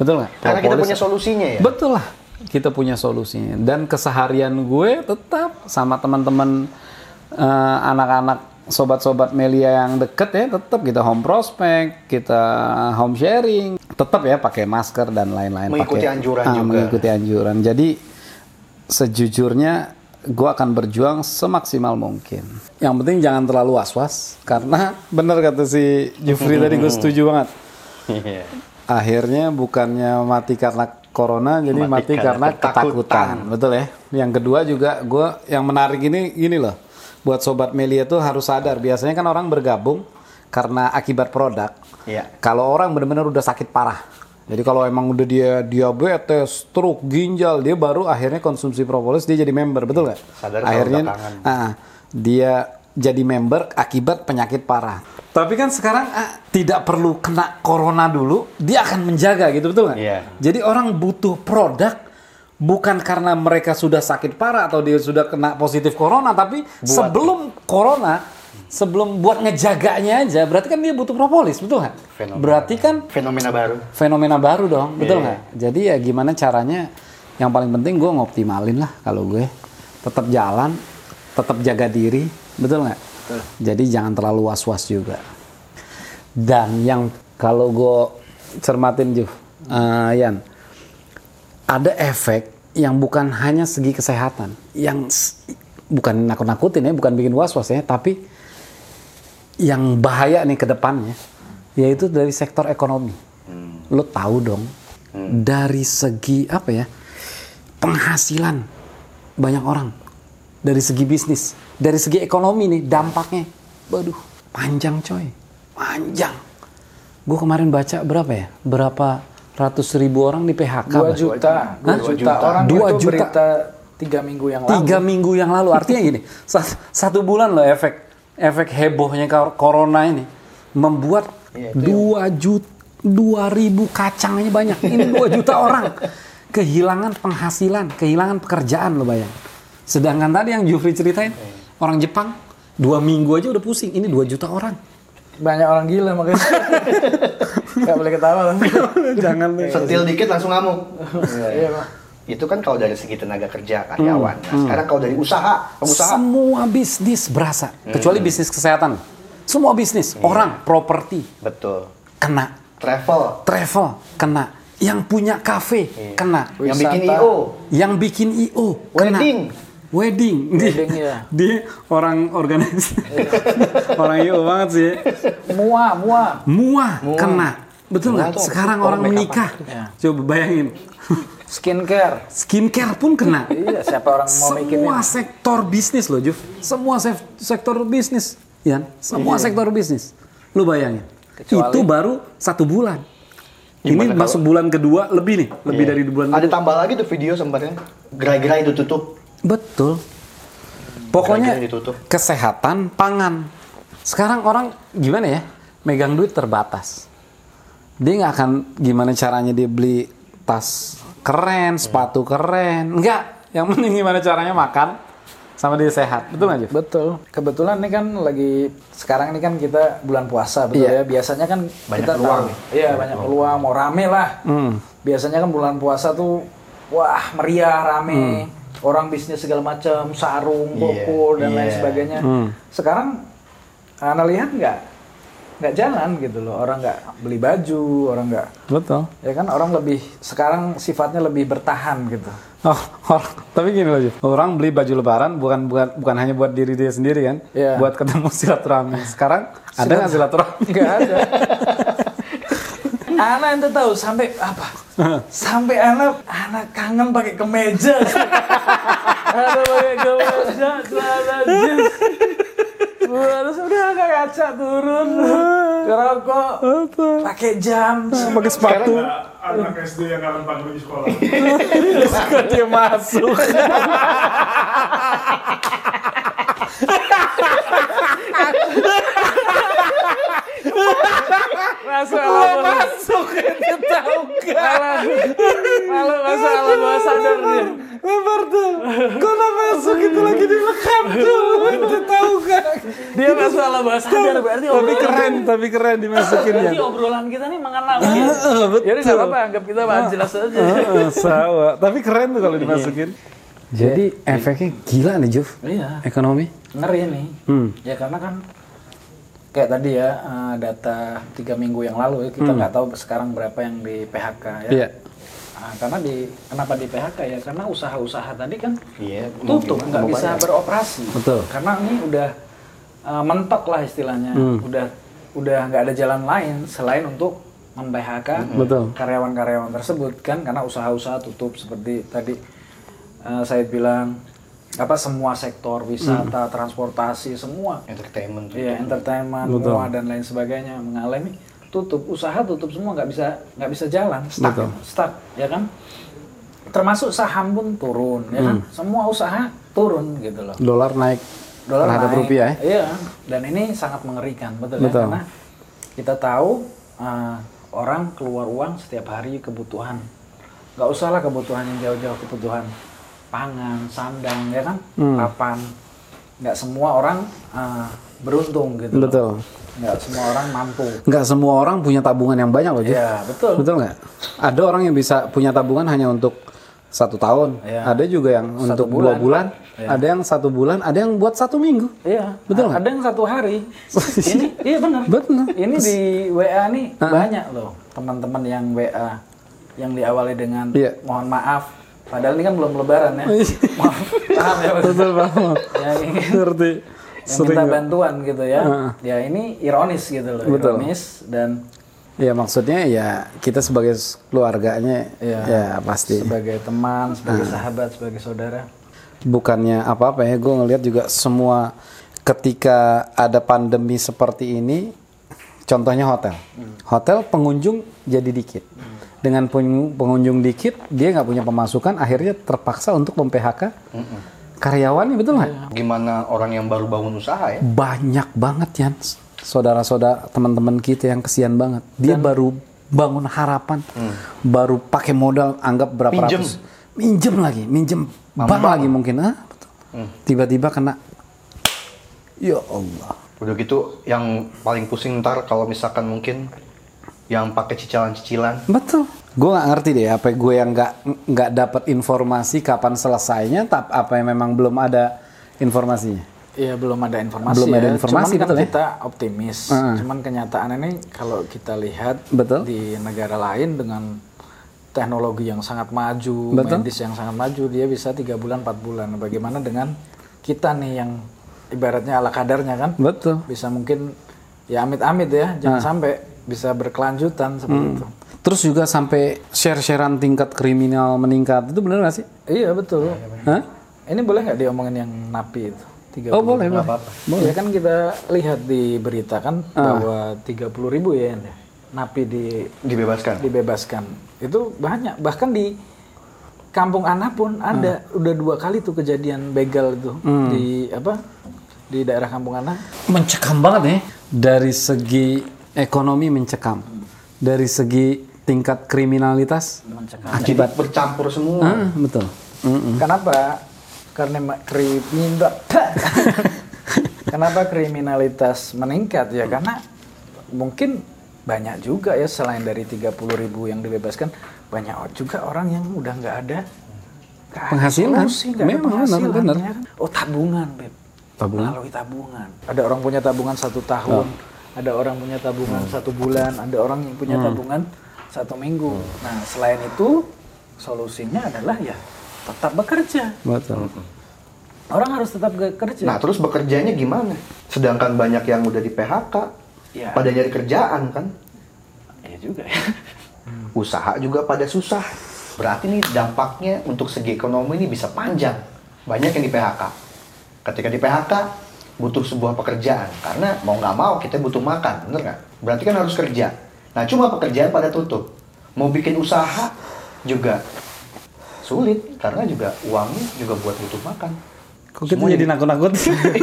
Betul nggak? Karena kita Propolis- punya solusinya ya. Betul lah, kita punya solusinya. Dan keseharian gue tetap sama teman-teman eh, anak-anak sobat-sobat Melia yang deket ya, tetap kita home prospect, kita home sharing, tetap ya pakai masker dan lain-lain. Mengikuti pakai- anjuran Ah, juga. Mengikuti anjuran. Jadi sejujurnya gue akan berjuang semaksimal mungkin. Yang penting jangan terlalu was-was karena <laughs> benar kata si Jufri tadi gue <laughs> setuju banget Iya. akhirnya bukannya mati karena corona jadi mati, Mati karena, karena ketakutan. betul ya yang kedua juga gue yang menarik ini gini loh buat sobat Melia tuh harus sadar biasanya kan orang bergabung karena akibat produk Iya. kalau orang benar-benar udah sakit parah jadi kalau emang udah dia diabetes, stroke, ginjal, dia baru akhirnya konsumsi propolis dia jadi member, betul nggak? Sadar akhirnya ah, dia jadi member akibat penyakit parah. Tapi kan sekarang ah, tidak perlu kena corona dulu, dia akan menjaga gitu betul nggak? Iya. Jadi orang butuh produk bukan karena mereka sudah sakit parah atau dia sudah kena positif corona, tapi sebelum corona, sebelum buat ngejaganya aja, berarti kan dia butuh propolis, betul nggak? Fenomena. Berarti kan Fenomena baru. fenomena baru dong, betul Iya. nggak? Jadi ya gimana caranya? Yang paling penting gue ngoptimalin lah kalau gue tetap jalan, tetap jaga diri, betul nggak? Jadi jangan terlalu was-was juga. Dan yang kalau gue cermatin Juh, eh, Yan, ada efek yang bukan hanya segi kesehatan, yang bukan nakut-nakutin ya, bukan bikin was-was ya, tapi yang bahaya nih ke depannya, yaitu dari sektor ekonomi. Lo tahu dong, dari segi apa ya, penghasilan banyak orang, dari segi bisnis, dari segi ekonomi nih dampaknya, waduh panjang coy, panjang. Gue kemarin baca berapa ya, berapa ratus ribu orang di PHK. Dua juta, dua juta orang Dua itu juta. berita tiga minggu yang lalu. Tiga minggu yang lalu, artinya gini, <laughs> sa- satu bulan loh efek efek hebohnya corona ini membuat dua juta, dua ribu kacang aja banyak. Ini <laughs> dua juta orang kehilangan penghasilan, kehilangan pekerjaan lo bayang. Sedangkan tadi yang Jufri ceritain, orang Jepang dua minggu aja udah pusing. Ini dua juta orang. Banyak orang gila makanya. <laughs> Gak boleh ketawa. Jangan Sentil dikit langsung ngamuk. Iya, Pak. Itu kan kalau dari segi tenaga kerja karyawan. Nah, sekarang kalau dari usaha, pengusaha Semua bisnis berasa, kecuali bisnis kesehatan. Semua bisnis, orang, properti betul. kena. Travel travel kena, yang punya kafe kena, yang bikin Wisata. IO, yang bikin IO kena. Wedding. Wedding, Dia- Wedding, iya. dia orang organisasi, <laughs> orang IO banget sih. Mua, mua. Mua, kena, betul nggak? Sekarang orang menikah, Ya. coba bayangin, <laughs> Skincare. skincare pun kena. Iya, siapa orang mau mikirin? Semua sektor bisnis loh, Juf. Semua sef- sektor bisnis, Yan. Semua sektor bisnis. Lu bayangin. Kecuali- Itu baru satu bulan. Gimana Ini kalau- masuk bulan kedua, lebih nih, lebih Iya. dari bulan Ada tambah lagi tuh video sempatnya. Gerai-gerai itu tutup. Betul. Pokoknya ditutup. kesehatan pangan. Sekarang orang gimana ya? Megang duit terbatas. Dia nggak akan gimana caranya dia beli tas keren, sepatu keren. Enggak. Yang penting gimana caranya makan sama dia sehat. Betul nggak? Betul. Kebetulan ini kan lagi sekarang ini kan kita bulan puasa betul Iya. ya. Biasanya kan Banyak kita peluang. tahu. Iya, banyak peluang, mau rame lah. Hmm. Biasanya kan bulan puasa tuh wah, meriah, rame. Orang bisnis segala macam, sarung, Iya, koko dan lain iya. sebagainya. Sekarang Anda lihat nggak nggak jalan gitu loh. Orang nggak beli baju, orang nggak Betul. ya kan orang lebih sekarang sifatnya lebih bertahan gitu. Oh, orang- tapi gini loh, orang beli baju lebaran bukan bukan bukan hanya buat diri dia sendiri kan, Iya. buat ketemu silaturahmi. Sekarang ada nggak silaturahmi? Nggak ada. <laughs> anak ente tahu sampai apa? sampai anak anak kangen pakai kemeja. <laughs> Ada pakai kemeja, celana jeans. Terus udah nggak kaca turun, ngerokok, pakai jam, Pakai sepatu. anak SD yang kangen panggung di sekolah. Kok dia masuk? masuk Masuk dia tahu gak? malah malah masuk alam dia. Lebar tuh. Kok nggak masuk itu lagi direkam tuh? Dia tahu gak? Dia masuk sadar berarti Tapi obrolan keren, tapi keren dimasukin ya. Berarti obrolan kita nih mengena banget. <laughs> betul. Jadi nggak apa-apa, anggap kita bahas jelas aja. Heeh, Sawa. Tapi keren tuh kalau dimasukin. Jadi efeknya gila nih Juf. Iya, Ekonomi. ngeri nih. Hmm. Ya karena kan kayak tadi ya eh, data tiga minggu yang lalu ya, kita nggak tahu sekarang berapa yang di PHK ya. Iya. Nah, karena di kenapa di PHK ya karena usaha-usaha tadi kan Iya, tutup nggak bisa beroperasi. Betul. Karena ini udah eh, mentok lah istilahnya, Hmm. udah udah nggak ada jalan lain selain untuk mem-PHK Betul. karyawan-karyawan tersebut kan karena usaha-usaha tutup seperti tadi eh, saya bilang apa semua sektor wisata, transportasi semua Entertainment. Iya, entertainment, Betul. mua dan lain sebagainya mengalami tutup, usaha tutup semua nggak bisa nggak bisa jalan, stuck, Betul. stuck, ya kan? Termasuk saham pun turun, ya kan? Semua usaha turun gitu loh. Dolar naik Dolar terhadap naik. rupiah ya. Iya, dan ini sangat mengerikan, betul, ya? Betul. Karena kita tahu uh, orang keluar uang setiap hari kebutuhan. Nggak usah lah kebutuhan yang jauh-jauh kebutuhan pangan, sandang, ya kan? Hmm. Papan. Nggak semua orang uh, beruntung gitu. loh. Nggak semua orang mampu. Nggak semua orang punya tabungan yang banyak loh. Iya, betul. Betul nggak? Ada orang yang bisa punya tabungan hanya untuk satu tahun. Iya. Ada juga yang Satu untuk dua bulan. bulan. Iya. Ada yang satu bulan. Ada yang buat satu minggu. Iya, Betul nggak? Ada yang satu hari. ini iya benar. Betul. Ini di WA nih banyak loh teman-teman yang WA yang diawali dengan Iya. mohon maaf. Padahal ini kan belum lebaran ya. Iya. Maaf, <laughs> paham ya? Betul banget. yang ingin Ngerti. Yang minta bantuan gitu ya. Heeh. Ya ini ironis gitu loh, Betul. ironis dan Ya maksudnya ya kita sebagai keluarganya Iya. ya pasti sebagai teman, sebagai Ah. sahabat, sebagai saudara. bukannya apa-apa ya gue ngelihat juga semua ketika ada pandemi seperti ini contohnya hotel hotel pengunjung jadi dikit dengan pengu- pengunjung dikit dia nggak punya pemasukan akhirnya terpaksa untuk mem PHK karyawannya betul nggak? Gimana orang yang baru bangun usaha ya? banyak banget ya saudara-saudara teman-teman kita yang kesian banget. Dia baru bangun harapan. Baru pakai modal anggap berapa Minjem. ratus. Minjem lagi minjem bank lagi mungkin ah betul. tiba-tiba kena. Ya Allah. Udah gitu yang paling pusing ntar kalau misalkan mungkin yang pakai cicilan-cicilan. betul gue nggak ngerti deh apa gue yang nggak nggak dapat informasi kapan selesainya tapi apa yang memang belum ada informasinya Iya belum ada informasi Belum ya. ada informasi, Cuman kan betul ya? kita optimis. Heeh. Cuman kenyataan ini kalau kita lihat Betul. di negara lain dengan teknologi yang sangat maju, Betul. medis yang sangat maju, dia bisa tiga bulan, 4 bulan. Bagaimana dengan kita nih yang ibaratnya ala kadarnya kan? betul Bisa mungkin ya amit-amit ya, jangan sampai bisa berkelanjutan seperti itu. Terus juga sampai share-sharean tingkat kriminal meningkat itu benar nggak sih Iya betul. Hah? Ini boleh nggak diomongin yang napi itu? 30. oh boleh boleh Ya kan kita lihat di berita kan Ah. bahwa 30 ribu ya napi di, Dibebaskan. dibebaskan. Itu banyak. Bahkan di kampung Ana pun ada Ah. udah dua kali tuh kejadian begal itu Hmm. di apa di daerah kampung Ana. mencekam banget ya dari segi ekonomi mencekam dari segi tingkat kriminalitas. Akibat bercampur semua. ah, betul Mm-mm. Kenapa? Karena kriminal. <laughs> Kenapa kriminalitas meningkat ya? Karena mungkin banyak juga ya selain dari 30 ribu yang dibebaskan banyak juga orang yang udah nggak ada Penghasilan. solusi, nggak ada Memang, benar, penghasilan, benar. ya kan? Oh tabungan, beb. Tabungan? Melalui tabungan. Ada orang punya tabungan satu tahun, ada orang punya tabungan satu bulan, ada orang yang punya tabungan satu minggu. Nah selain itu solusinya adalah ya tetap bekerja. betul Orang harus tetap bekerja. Nah, terus bekerjanya gimana? Sedangkan banyak yang udah di PHK, Ya. pada nyari kerjaan kan? Iya juga ya. <laughs> Usaha juga pada susah. Berarti nih dampaknya untuk segi ekonomi ini bisa panjang. banyak yang di PHK. Ketika di PHK butuh sebuah pekerjaan karena mau nggak mau kita butuh makan, bener nggak? Berarti kan harus kerja. Nah cuma pekerjaan pada tutup. Mau bikin usaha juga sulit karena juga uangnya juga buat butuh makan. Kok kita jadi nakut-nakut?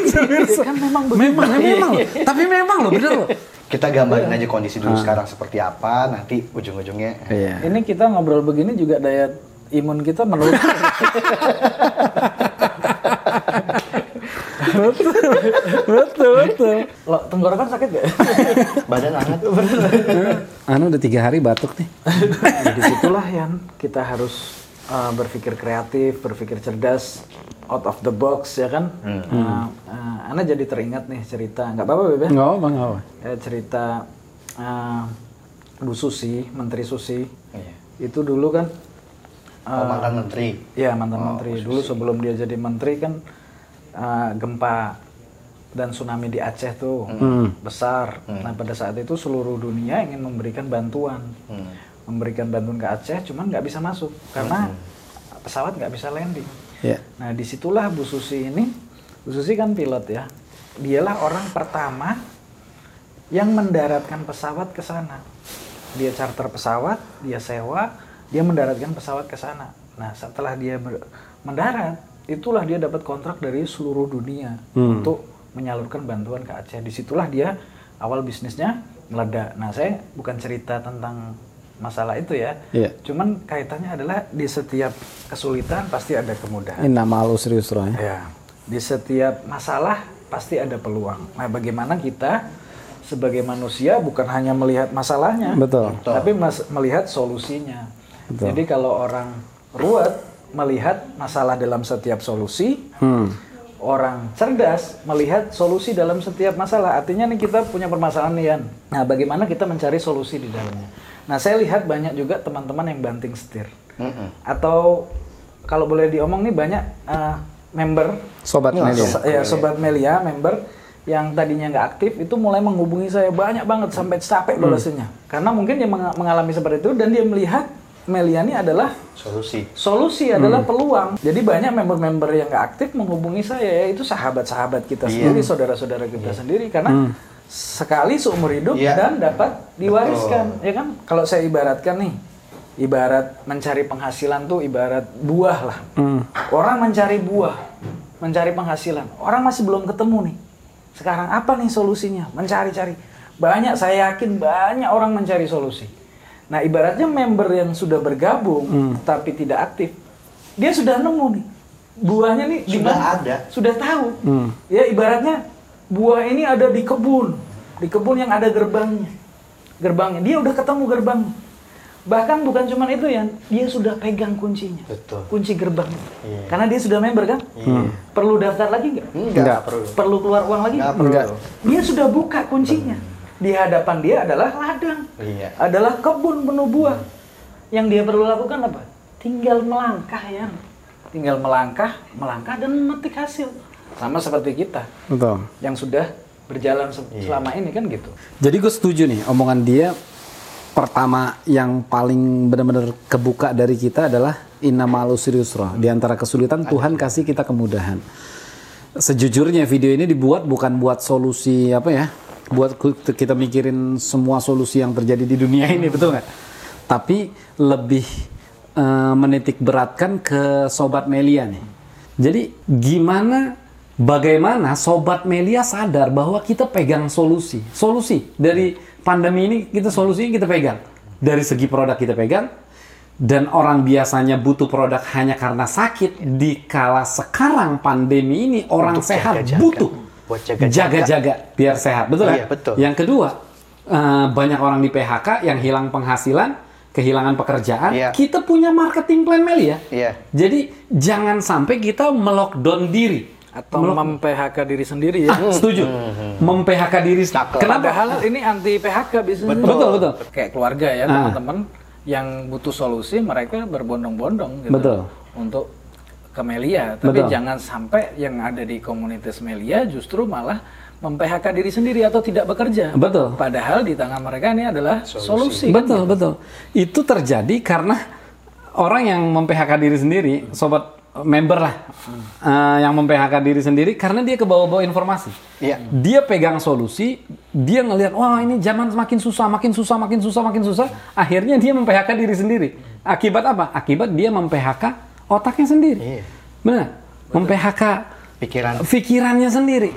<laughs> kan memang Memang, memang loh. <laughs> Tapi memang loh, bener loh. Kita gambarin aja kondisi dulu sekarang seperti apa, nanti ujung-ujungnya Iya. Ini kita ngobrol begini juga daya imun kita menurun. <laughs> betul, betul. Lo tenggorokan sakit gak? <laughs> badan hangat. Anu udah tiga hari batuk nih. Jadi situlah yang kita harus uh, berpikir kreatif, berpikir cerdas, out of the box ya kan. Uh, uh, Ana jadi teringat nih cerita, nggak apa-apa Bebe? Nggak apa, nggak apa. Eh, cerita uh, Bu Susi, Menteri Susi. Iya. Itu dulu kan Oh, mantan menteri. Ya mantan menteri. Dulu sebelum dia jadi menteri kan uh, gempa dan tsunami di Aceh tuh besar. Nah pada saat itu seluruh dunia ingin memberikan bantuan, memberikan bantuan ke Aceh, cuman nggak bisa masuk karena pesawat nggak bisa landing. Ya. Nah di situlah Bu Susi ini, Bu Susi kan pilot ya, dialah orang pertama yang mendaratkan pesawat ke sana. Dia charter pesawat, dia sewa, dia mendaratkan pesawat ke sana. Nah setelah dia mendarat, itulah dia dapat kontrak dari seluruh dunia untuk menyalurkan bantuan ke Aceh. Di situlah dia awal bisnisnya meledak. Nah saya bukan cerita tentang masalah itu ya, Iya. cuman kaitannya adalah di setiap kesulitan pasti ada kemudahan. Ini nama lu serius loh ya. Ya, di setiap masalah pasti ada peluang. Nah, bagaimana kita sebagai manusia bukan hanya melihat masalahnya, Betul. tapi mas- melihat solusinya. Jadi kalau orang ruwet melihat masalah dalam setiap solusi, Hmm. orang cerdas melihat solusi dalam setiap masalah. Artinya nih kita punya permasalahan nih Yan. Nah, bagaimana kita mencari solusi di dalamnya? Nah, saya lihat banyak juga teman-teman yang banting setir. Atau kalau boleh diomong nih banyak eh, member Sobat Media. So- ya sobat Melia member yang tadinya nggak aktif itu mulai menghubungi saya banyak banget sampai capek balasnya karena mungkin dia menga- mengalami seperti itu dan dia melihat Melia ini adalah Solusi. solusi adalah peluang. Jadi banyak member-member yang nggak aktif menghubungi saya ya. Itu sahabat-sahabat kita sendiri saudara-saudara kita sendiri. Karena sekali seumur hidup Iya. dan dapat diwariskan ya kan? Kalau saya ibaratkan nih ibarat mencari penghasilan tuh ibarat buah lah. Orang mencari buah mencari penghasilan. Orang masih belum ketemu nih. Sekarang apa nih solusinya? Mencari-cari. Banyak saya yakin banyak orang mencari solusi nah ibaratnya member yang sudah bergabung tapi tidak aktif dia sudah nemu nih. Buahnya nih di Sudah mana? ada. sudah tahu. Ya ibaratnya buah ini ada di kebun. Di kebun yang ada gerbangnya. Gerbangnya. Dia udah ketemu gerbangnya. Bahkan bukan cuma itu ya dia sudah pegang kuncinya. Betul. kunci gerbangnya. Karena dia sudah member kan? Perlu daftar lagi nggak? Enggak, perlu. perlu keluar uang lagi? Nggak perlu. Dia sudah buka kuncinya di hadapan dia adalah ladang Iya. adalah kebun penuh buah yang dia perlu lakukan apa tinggal melangkah ya tinggal melangkah melangkah dan memetik hasil sama seperti kita Betul. yang sudah berjalan se- selama ini kan gitu Jadi gue setuju nih omongan dia pertama yang paling benar-benar kebuka dari kita adalah inna ma'al usri yusra. Di antara kesulitan Tuhan kasih kita kemudahan. Sejujurnya video ini dibuat bukan buat solusi apa ya? Buat kita mikirin semua solusi yang terjadi di dunia ini, betul nggak? Tapi lebih eh, menitik beratkan ke sobat Melia nih. Jadi gimana bagaimana sobat Melia sadar bahwa kita pegang solusi. Solusi dari pandemi ini kita solusinya kita pegang. Dari segi produk kita pegang dan orang biasanya butuh produk hanya karena sakit di kala sekarang pandemi ini orang Untuk sehat butuh Buat jaga-jaga. jaga-jaga biar sehat betul Iya, ya? betul. Yang kedua eh, banyak orang di PHK yang hilang penghasilan, kehilangan pekerjaan. Iya. Kita punya marketing plan Meli ya. Iya. Jadi jangan sampai kita melockdown diri atau mem-PHK diri sendiri ya Ah, setuju. Mem-PHK diri. Kenapa? Padahal ini anti PHK biasanya. Betul, betul. Kayak keluarga ya, Ah. teman-teman yang butuh solusi mereka berbondong-bondong gitu. Betul. Untuk ke Melia, tapi Betul. jangan sampai yang ada di komunitas Melia justru malah mem-PHK diri sendiri atau tidak bekerja. Betul. Padahal di tangan mereka ini adalah solusi. kan? Betul, betul. Itu terjadi karena orang yang mem-PHK diri sendiri, sobat member lah eh, yang mem-PHK diri sendiri karena dia kebawa-bawa informasi. Iya. Dia pegang solusi, dia ngelihat wah ini zaman semakin susah, makin susah, makin susah, makin susah. Akhirnya dia mem-PHK diri sendiri. Akibat apa? Akibat dia mem-PHK otaknya sendiri. Iya. Benar? Mem-PHK Pikiran. pikirannya sendiri.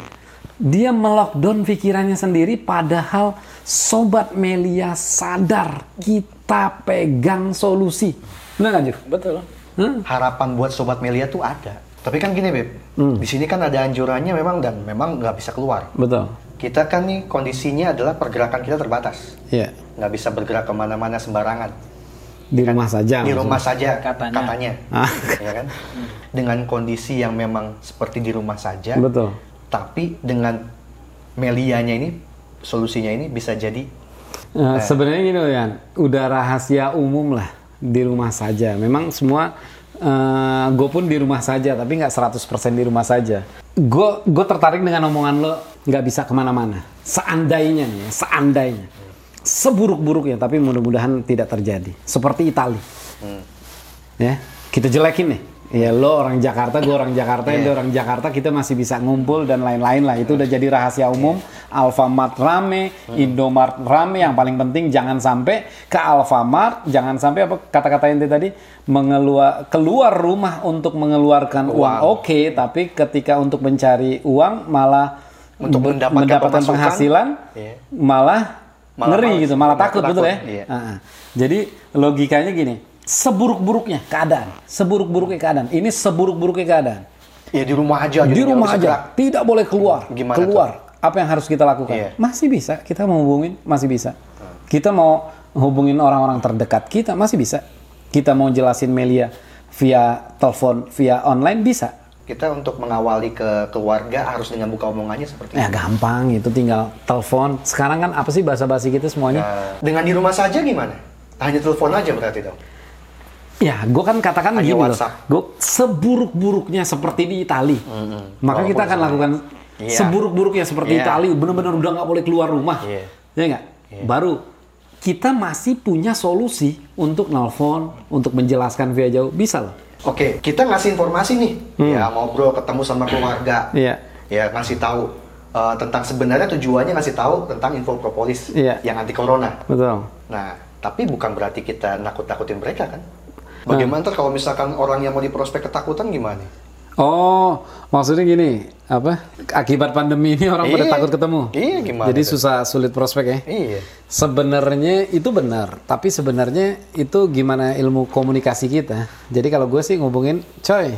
Dia melockdown pikirannya sendiri padahal sobat Melia sadar kita pegang solusi. Benar nggak, Jur? Betul. Hah? Harapan buat sobat Melia tuh ada. Tapi kan gini, Beb. Hmm. Di sini kan ada anjurannya memang dan memang nggak bisa keluar. Betul. Kita kan nih kondisinya adalah pergerakan kita terbatas. Iya. Nggak bisa bergerak ke mana-mana sembarangan. Di rumah saja. Di maksudnya. rumah saja Katanya. Ah. ya kan? Dengan kondisi yang memang seperti di rumah saja. Betul. Tapi dengan Melianya ini solusinya ini bisa jadi Eh, Sebenarnya gini loh Yan, udah rahasia umum lah di rumah saja. Memang semua gue pun di rumah saja, tapi nggak 100% di rumah saja. Gue gue tertarik dengan omongan lo nggak bisa ke mana-mana. Seandainya nih, ya, seandainya, seburuk-buruknya, tapi mudah-mudahan tidak terjadi. Seperti Itali, ya kita jelekin nih. Ya lo orang Jakarta, gue orang Jakarta, dia orang Jakarta, kita masih bisa ngumpul dan lain-lain lah. Itu udah jadi rahasia umum. Alfamart rame, Indomart rame. Yang paling penting jangan sampai ke Alfamart, jangan sampai apa kata-kata ente tadi mengeluar keluar rumah untuk mengeluarkan uang. Oke, tapi ketika untuk mencari uang malah Untuk mendapatkan pemasukan, penghasilan iya. malah, Malah ngeri males, gitu, malah malah takut, takut, betul ya. iya. Ah, ah. Jadi logikanya gini, seburuk-buruknya keadaan, seburuk-buruknya keadaan. Ini seburuk-buruknya keadaan. ya di rumah aja. Di rumah aja, gerak. tidak boleh keluar. Gimana keluar. Apa yang harus kita lakukan? Iya. Masih bisa, kita mau hubungin, masih bisa. Kita mau hubungin orang-orang terdekat kita, masih bisa. Kita mau jelasin Melia via telepon, via online, bisa. Kita untuk mengawali ke keluarga harus dengan buka omongannya seperti Ya itu. gampang, itu tinggal telepon. Sekarang kan apa sih bahasa-basi kita semuanya? Nah, dengan di rumah saja gimana? Hanya telepon aja berarti dong. Ya, gue kan katakan Hanya gini loh, gue seburuk-buruknya seperti di Itali, maka Walaupun kita akan sama. lakukan Iya. seburuk-buruknya seperti Iya. Itali, benar-benar udah nggak boleh keluar rumah, Iya. ya nggak? Baru kita masih punya solusi untuk nelfon, untuk menjelaskan via jauh, bisa loh. Oke, kita ngasih informasi nih, ya ngobrol, ketemu sama keluarga, Hmm. Iya. ya ngasih tahu uh, tentang sebenarnya tujuannya ngasih tahu tentang info propolis Iya. yang anti corona. Betul. Nah, tapi bukan berarti kita nakut-nakutin mereka kan? Bagaimana ntar kalau misalkan orang yang mau diprospek ketakutan gimana? Oh, maksudnya gini, apa? Akibat pandemi ini orang pada Iya. takut ketemu. Iya, gimana Jadi susah sulit prospek ya. Iya. Sebenarnya itu benar, tapi sebenarnya itu gimana ilmu komunikasi kita. Jadi kalau gue sih ngubungin, coy,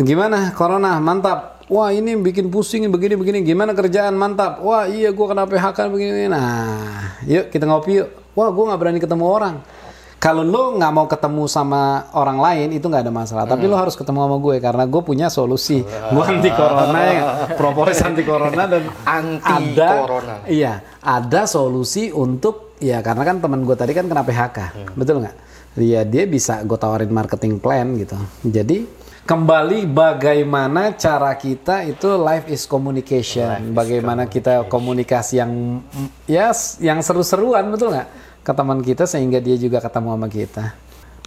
gimana corona mantap. Wah ini bikin pusing begini begini. Gimana kerjaan mantap. Wah iya gue kena PHK begini. Nah, yuk kita ngopi yuk. Wah gue nggak berani ketemu orang. Kalau lo nggak mau ketemu sama orang lain itu nggak ada masalah. Tapi lo harus ketemu sama gue karena gue punya solusi. Gue anti corona ya, <laughs> propolis anti corona dan Anti ada corona. Iya, ada solusi untuk ya karena kan teman gue tadi kan kena PHK, betul nggak? Iya dia bisa gue tawarin marketing plan gitu. Jadi kembali bagaimana cara kita itu life is communication, bagaimana kita komunikasi yang ya yang seru-seruan betul nggak ke teman kita sehingga dia juga ketemu sama kita.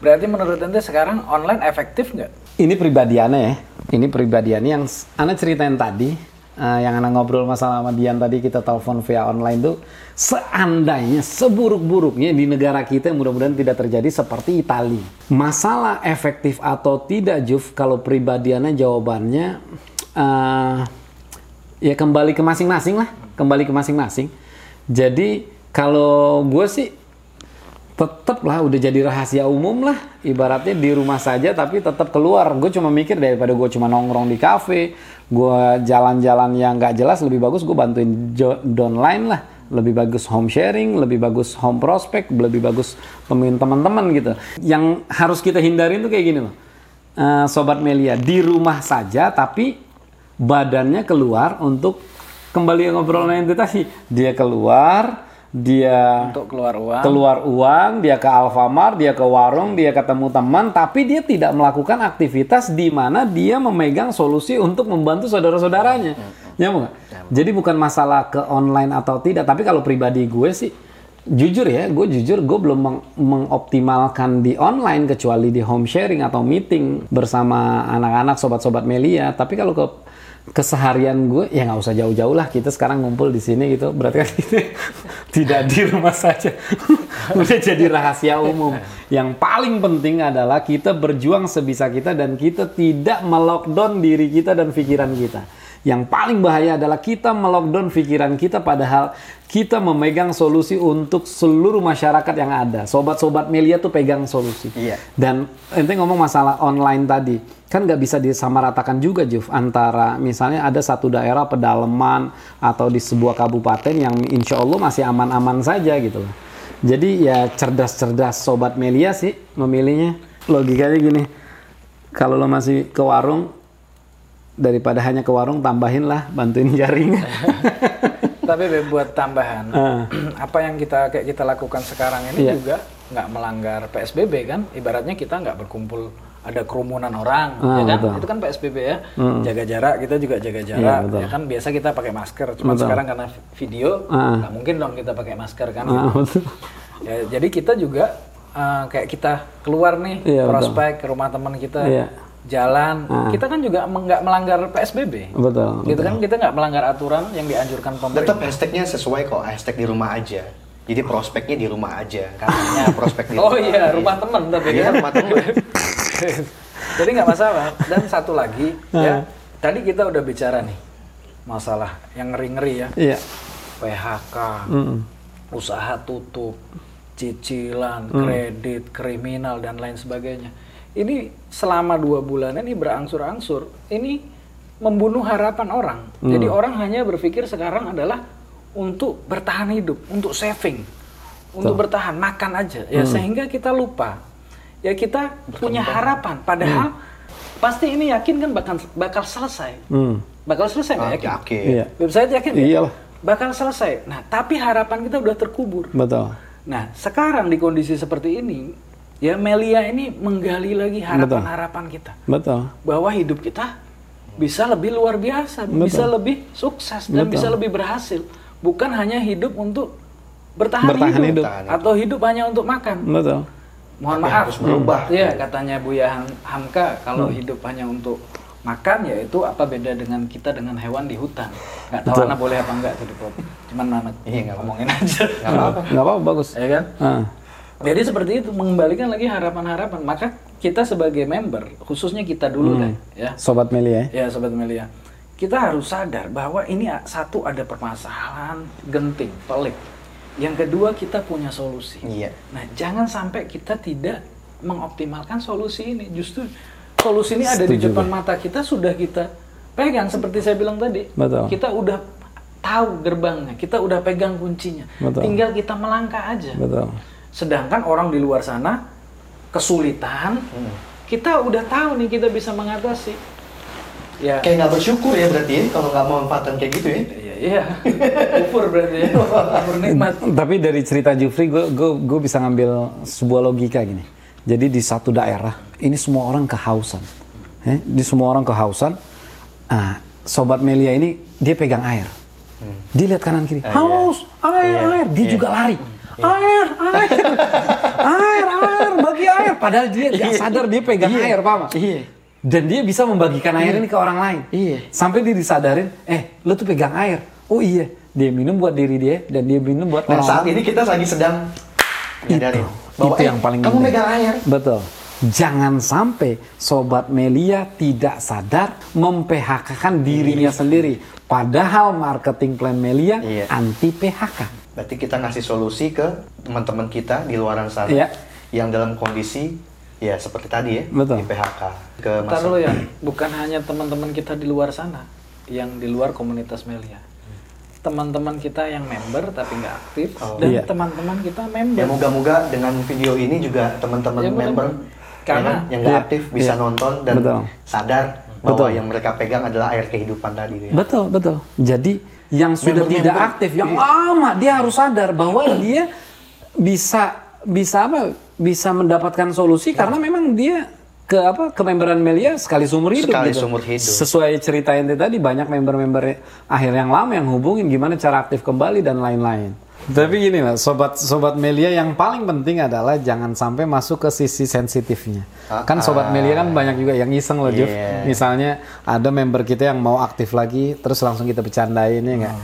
Berarti menurut ente sekarang online efektif nggak? Ini pribadiannya ya. Ini pribadiannya yang Ana ceritain tadi, eh, yang Ana ngobrol masalah sama Dian tadi kita telepon via online tuh, seandainya seburuk-buruknya di negara kita mudah-mudahan tidak terjadi seperti Itali. Masalah efektif atau tidak Juf, kalau pribadiannya jawabannya eh, ya kembali ke masing-masing lah, kembali ke masing-masing. Jadi kalau gue sih tetep lah udah jadi rahasia umum lah. Ibaratnya di rumah saja tapi tetap keluar. Gue cuma mikir daripada gue cuma nongkrong di kafe gue jalan-jalan yang nggak jelas lebih bagus gue bantuin downline lah. Lebih bagus home sharing lebih bagus home prospect lebih bagus temuin teman-teman gitu. Yang harus kita hindarin tuh kayak gini loh. Eh, sobat Melia di rumah saja tapi badannya keluar untuk kembali ngobrol nanti tadi dia keluar dia Untuk keluar uang. keluar uang, dia ke Alfamart, dia ke warung, dia ketemu teman, tapi dia tidak melakukan aktivitas di mana dia memegang solusi untuk membantu saudara-saudaranya. Nyambung nggak? Jadi bukan masalah ke online atau tidak, tapi kalau pribadi gue sih, jujur ya, gue jujur gue belum meng- mengoptimalkan di online kecuali di home sharing atau meeting bersama anak-anak sobat-sobat Melia. Tapi kalau ke keseharian gue ya nggak usah jauh-jauh lah. Kita sekarang ngumpul di sini gitu. Berarti kan kita <laughs> tidak di rumah saja. <laughs> Udah jadi rahasia umum. Yang paling penting adalah kita berjuang sebisa kita dan kita tidak melockdown diri kita dan pikiran kita yang paling bahaya adalah kita melockdown pikiran kita padahal kita memegang solusi untuk seluruh masyarakat yang ada. Sobat-sobat Melia tuh pegang solusi. Iya. Dan ente ngomong masalah online tadi, kan nggak bisa disamaratakan juga Juf antara misalnya ada satu daerah pedalaman atau di sebuah kabupaten yang insya Allah masih aman-aman saja gitu loh. Jadi ya cerdas-cerdas sobat Melia sih memilihnya. Logikanya gini, kalau lo masih ke warung daripada hanya ke warung tambahin lah bantuin jaring. <laughs> Tapi buat tambahan, Ah. <clears throat> apa yang kita kayak kita lakukan sekarang ini Iya. juga nggak melanggar PSBB kan? Ibaratnya kita nggak berkumpul ada kerumunan orang, Ah, ya kan? betul. Itu kan PSBB ya, jaga jarak kita juga jaga jarak. Iya, betul. ya kan biasa kita pakai masker, cuma Betul. sekarang karena video Ah. nggak mungkin dong kita pakai masker kan? Gitu. betul. Ya, jadi kita juga eh, kayak kita keluar nih Iya, betul. prospek ke rumah teman kita, Iya. Jalan, Ah. kita kan juga nggak melanggar PSBB. Betul, Gitu kan kita nggak melanggar aturan yang dianjurkan pemerintah. Tetap hashtagnya sesuai kok, hashtag di rumah aja. Jadi prospeknya di rumah aja. Katanya prospek di <laughs> Oh rumah. iya, rumah temen tapi Iya, kan. rumah temen. <laughs> Jadi nggak masalah. Dan satu lagi ya, tadi kita udah bicara nih masalah yang ngeri-ngeri ya, Iya. PHK, Mm. usaha tutup, cicilan, kredit, kriminal dan lain sebagainya. Ini selama dua bulan ini berangsur-angsur, ini membunuh harapan orang. Jadi orang hanya berpikir sekarang adalah untuk bertahan hidup, untuk saving, untuk bertahan makan aja, ya sehingga kita lupa, ya kita punya harapan. Padahal pasti ini yakin kan bakal bakal selesai, Hmm. bakal selesai nggak Ah, yakin? yakin. Iya. Website yakin nggak? Iyalah. Bakal selesai. Nah, tapi harapan kita udah terkubur. Betul. Nah, sekarang di kondisi seperti ini, ya Melia ini menggali lagi harapan-harapan kita Betul. bahwa hidup kita bisa lebih luar biasa, bisa lebih sukses dan Betul. bisa lebih berhasil. Bukan hanya hidup untuk bertahan, Bertahan hidup, hidup. atau hidup hanya untuk makan. Betul. Mohon Tapi maaf, harus berubah. Iya, katanya Buya Ham- Hamka kalau hidup hanya untuk makan ya itu apa beda dengan kita dengan hewan di hutan. Nggak tahu Betul. anak boleh apa enggak tuh Depot. Cuman anak Iya, nggak ngomongin aja. Nggak apa-apa. Nggak apa-apa, bagus. ya kan? Ah. Jadi seperti itu mengembalikan lagi harapan-harapan. Maka kita sebagai member, khususnya kita dulu deh, ya. Sobat Melia ya. Ya sobat Melia, kita harus sadar bahwa ini satu ada permasalahan genting, pelik. Yang kedua kita punya solusi. Iya. Nah jangan sampai kita tidak mengoptimalkan solusi ini. Justru solusi ini ada di depan mata kita sudah kita pegang seperti saya bilang tadi. Betul. Kita udah tahu gerbangnya, kita udah pegang kuncinya. Betul. Tinggal kita melangkah aja. Betul. Sedangkan orang di luar sana kesulitan, kita udah tahu nih kita bisa mengatasi. Ya, Kayak nggak bersyukur ya berarti ya, kalau nggak memanfaatkan kayak gitu ya. iya, iya. <laughs> Kufur berarti ya. Kufur nikmat. Tapi dari cerita Jufri, gue gue bisa ngambil sebuah logika gini. Jadi di satu daerah, ini semua orang kehausan. Eh, di semua orang kehausan. Ah, sobat Melia ini dia pegang air. Dia lihat kanan kiri, haus, air, air. Dia juga lari. Air, air, air, air, bagi air. Padahal dia nggak sadar dia pegang air, paham? Iya. Dan dia bisa membagikan air ini ke orang lain. Iya. Sampai dia disadarin, eh, lu tuh pegang air. Oh iya, dia minum buat diri dia dan dia minum buat Nah orang saat lain. ini kita lagi sedang menyadari itu yang paling kamu megang air. Betul. Jangan sampai sobat Melia tidak sadar mem-PHK-kan dirinya sendiri. Padahal marketing plan Melia Iya. anti PHK. Berarti kita ngasih solusi ke teman-teman kita di luaran sana Iya. yang dalam kondisi ya seperti tadi ya Betul. di PHK ke Ntar masa dulu ya, bukan hanya teman-teman kita di luar sana, yang di luar komunitas Melia. Teman-teman kita yang member tapi nggak aktif, Oh. dan Iya. teman-teman kita member. Ya moga-moga dengan video ini juga teman-teman Ya, member. Karena- ya kan, yang nggak Iya, aktif bisa iya. nonton dan Betul. sadar bahwa Betul. yang mereka pegang adalah air kehidupan tadi. ya. Betul, betul. Jadi yang sudah Member-member. tidak aktif, yang lama dia harus sadar bahwa <clears throat> dia bisa bisa apa? Bisa mendapatkan solusi karena memang dia ke apa kememberan Melia sekali seumur hidup Sekali gitu. seumur hidup. Sesuai cerita ente tadi banyak member-member akhir yang lama yang hubungin gimana cara aktif kembali dan lain-lain. Tapi gini lah, sobat sobat Melia yang paling penting adalah jangan sampai masuk ke sisi sensitifnya. kan sobat Melia kan banyak juga yang iseng loh, Juf. Iya. Misalnya ada member kita yang mau aktif lagi, terus langsung kita bercandain ya nggak?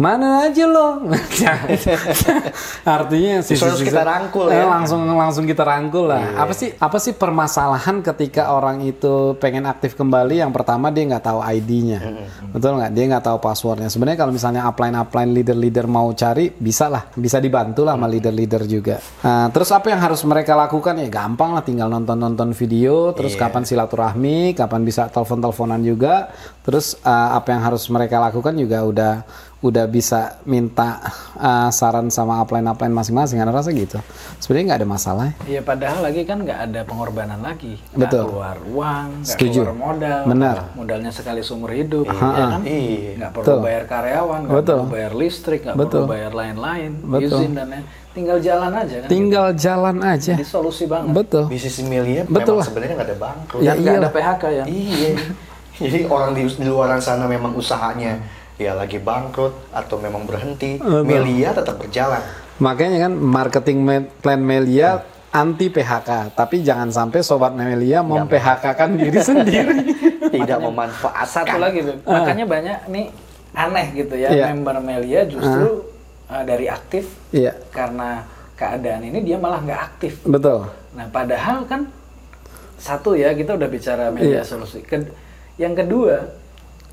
Mana aja lo? <laughs> Artinya sisi Terus kita rangkul ya. langsung langsung kita rangkul lah. Apa sih apa sih permasalahan ketika orang itu pengen aktif kembali? Yang pertama dia nggak tahu ID-nya, betul nggak? Dia nggak tahu passwordnya. Sebenarnya kalau misalnya upline upline leader leader mau cari, bisa lah, bisa dibantu lah sama leader leader juga. Nah, terus apa yang harus mereka lakukan ya? Gampang lah, tinggal nonton nonton video. Terus kapan silaturahmi, kapan bisa telepon teleponan juga. Terus eh, apa yang harus mereka lakukan juga udah udah bisa minta uh, saran sama upline upline masing-masing Anda rasa gitu sebenarnya nggak ada masalah Iya padahal lagi kan nggak ada pengorbanan lagi. Nggak Betul. keluar uang, nggak Setuju. keluar modal. Benar. Modalnya sekali seumur hidup, Iya. ya kan? Iya. Nggak perlu Betul. bayar karyawan, nggak Betul. perlu bayar listrik, nggak Betul. perlu bayar lain-lain, Betul. izin dan lain. Tinggal jalan aja kan. tinggal jalan aja Jadi solusi banget. betul Bisnis Melia Betul sebenarnya nggak ada bangkrut. Ya, nggak ada PHK ya. Iya. Jadi orang di, di luar sana memang usahanya ya lagi bangkrut atau memang berhenti, Betul. Melia tetap berjalan. makanya kan marketing plan Melia anti PHK tapi jangan sampai sobat Melia mem PHK kan diri <laughs> sendiri Tidak memanfaatkan. Satu lagi, Beb. makanya banyak nih aneh gitu ya Ah. Iya. member Melia justru uh, dari aktif iya karena keadaan ini dia malah nggak aktif. betul Nah, padahal kan satu ya kita udah bicara media Iya. solusi. Ke- yang kedua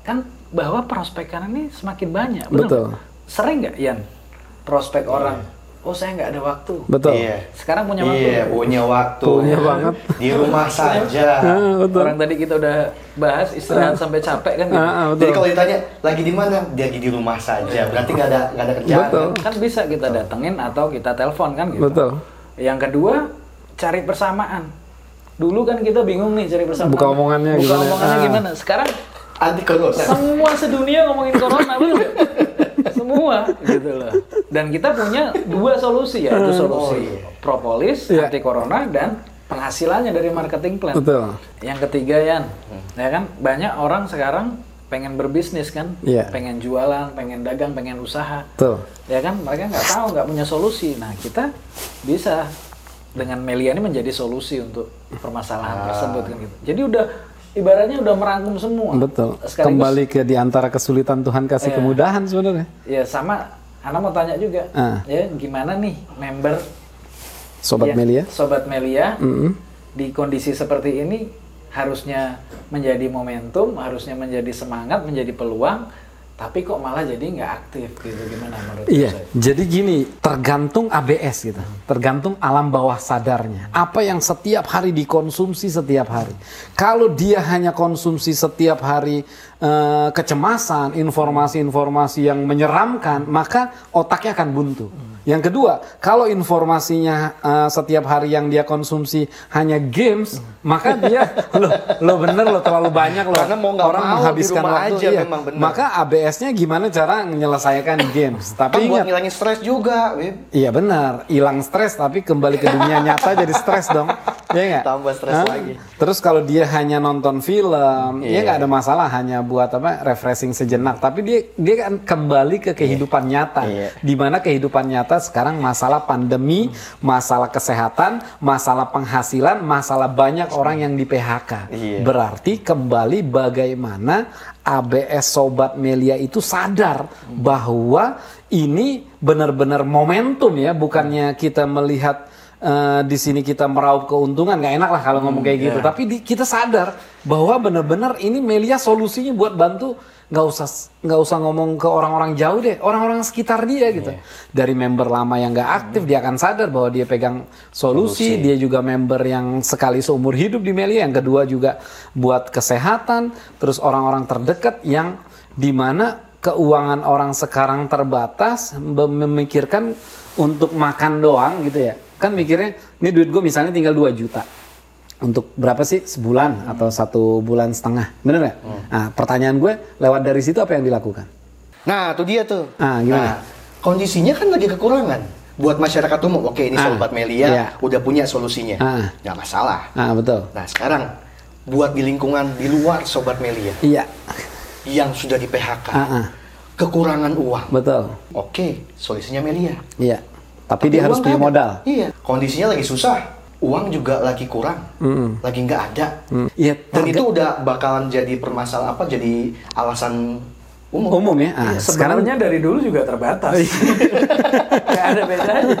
kan bahwa prospekan ini semakin banyak. bener Betul. Sering nggak Ian prospek orang? Oh saya nggak ada waktu. betul Iya. Sekarang punya waktu. Iya, punya waktu. Punya banget. Di rumah <laughs> saja. Ah, betul Orang tadi kita udah bahas istirahat sampai capek kan? gitu. Ah, ah, Jadi betul kalau ditanya lagi di mana, dia lagi di rumah saja. Berarti nggak ada nggak ada kerjaan. Betul. Kan bisa kita datengin atau kita telepon kan gitu. betul Yang kedua cari persamaan. Dulu kan kita bingung nih cari persamaan. Buka omongannya Buka gimana? omongannya Ah. gimana? Sekarang Anti corona. semua sedunia ngomongin corona bener nggak? <laughs> semua. Gitu loh. Dan kita punya dua solusi ya itu solusi Oh, iya. propolis Iya. anti corona dan penghasilannya dari marketing plan. Betul. Yang ketiga Yan ya kan? Banyak orang sekarang pengen berbisnis kan? Iya. pengen jualan pengen dagang pengen usaha. Betul. Ya kan? Mereka nggak tahu nggak punya solusi. Nah kita bisa dengan Melia ini menjadi solusi untuk permasalahan tersebut kan? Gitu jadi udah ibaratnya udah merangkum semua betul Sekaligus- kembali ke di antara kesulitan Tuhan kasih Iya. kemudahan sebenarnya ya sama Ana mau tanya juga Ah. ya gimana nih member sobat ya, Melia sobat Melia Mm-mm. di kondisi seperti ini harusnya menjadi momentum harusnya menjadi semangat menjadi peluang tapi kok malah jadi nggak aktif gitu gimana menurut Iya, saya? jadi gini, tergantung ABS gitu, tergantung alam bawah sadarnya. Apa yang setiap hari dikonsumsi setiap hari. Kalau dia hanya konsumsi setiap hari eh, kecemasan, informasi-informasi yang menyeramkan, maka otaknya akan buntu. Yang kedua, kalau informasinya eh, setiap hari yang dia konsumsi hanya games, maka dia <laughs> lo lo bener lo terlalu banyak lo Karena mau nggak orang mau, di menghabiskan rumah waktu. aja iya. memang bener. Maka ABS-nya gimana cara menyelesaikan games? Kan Tapi buat ingat, ngilangin stres juga, Wib. iya benar, hilang stres tapi kembali ke dunia <laughs> nyata jadi stres dong. Iya nggak? Tambah stres lagi. Terus kalau dia hanya nonton film, ya Iya. nggak ada masalah hanya buat apa refreshing sejenak. Tapi dia dia kan kembali ke kehidupan nyata. Iya. Di mana kehidupan nyata sekarang masalah pandemi, masalah kesehatan, masalah penghasilan, masalah banyak orang yang di PHK. Iya. Berarti kembali bagaimana ABS Sobat Melia itu sadar bahwa ini benar-benar momentum ya, bukannya kita melihat eh, di sini kita meraup keuntungan nggak enak lah kalau ngomong kayak gitu. Tapi di- kita sadar bahwa benar-benar ini Melia solusinya buat bantu nggak usah nggak usah ngomong ke orang-orang jauh deh, orang-orang sekitar dia gitu. Dari member lama yang nggak aktif dia akan sadar bahwa dia pegang solusi, dia juga member yang sekali seumur hidup di Melia. Yang kedua juga buat kesehatan, terus orang-orang terdekat yang di mana keuangan orang sekarang terbatas mem- memikirkan untuk makan doang gitu ya kan mikirnya ini duit gue misalnya tinggal 2 juta untuk berapa sih sebulan atau satu bulan setengah bener nggak? Nah pertanyaan gue lewat dari situ apa yang dilakukan? Nah, itu dia tuh. Ah, gimana? Nah, kondisinya kan lagi kekurangan. Buat masyarakat umum, oke ini Ah, Sobat Melia iya. udah punya solusinya. Ah. Nggak masalah. Ah betul. Nah, sekarang buat di lingkungan di luar Sobat Melia Iya. yang sudah di PHK. Ah, ah. kekurangan uang. Betul. Oke, solusinya Melia. Iya. Tapi, dia harus punya ada. modal. Iya, kondisinya lagi susah. Uang juga lagi kurang, lagi nggak ada. Iya, Dan target- itu udah bakalan jadi permasalahan apa? Jadi alasan umum. umum ya. Ah, sekarang Sebenarnya dari dulu juga terbatas. <laughs> Gak ada bedanya.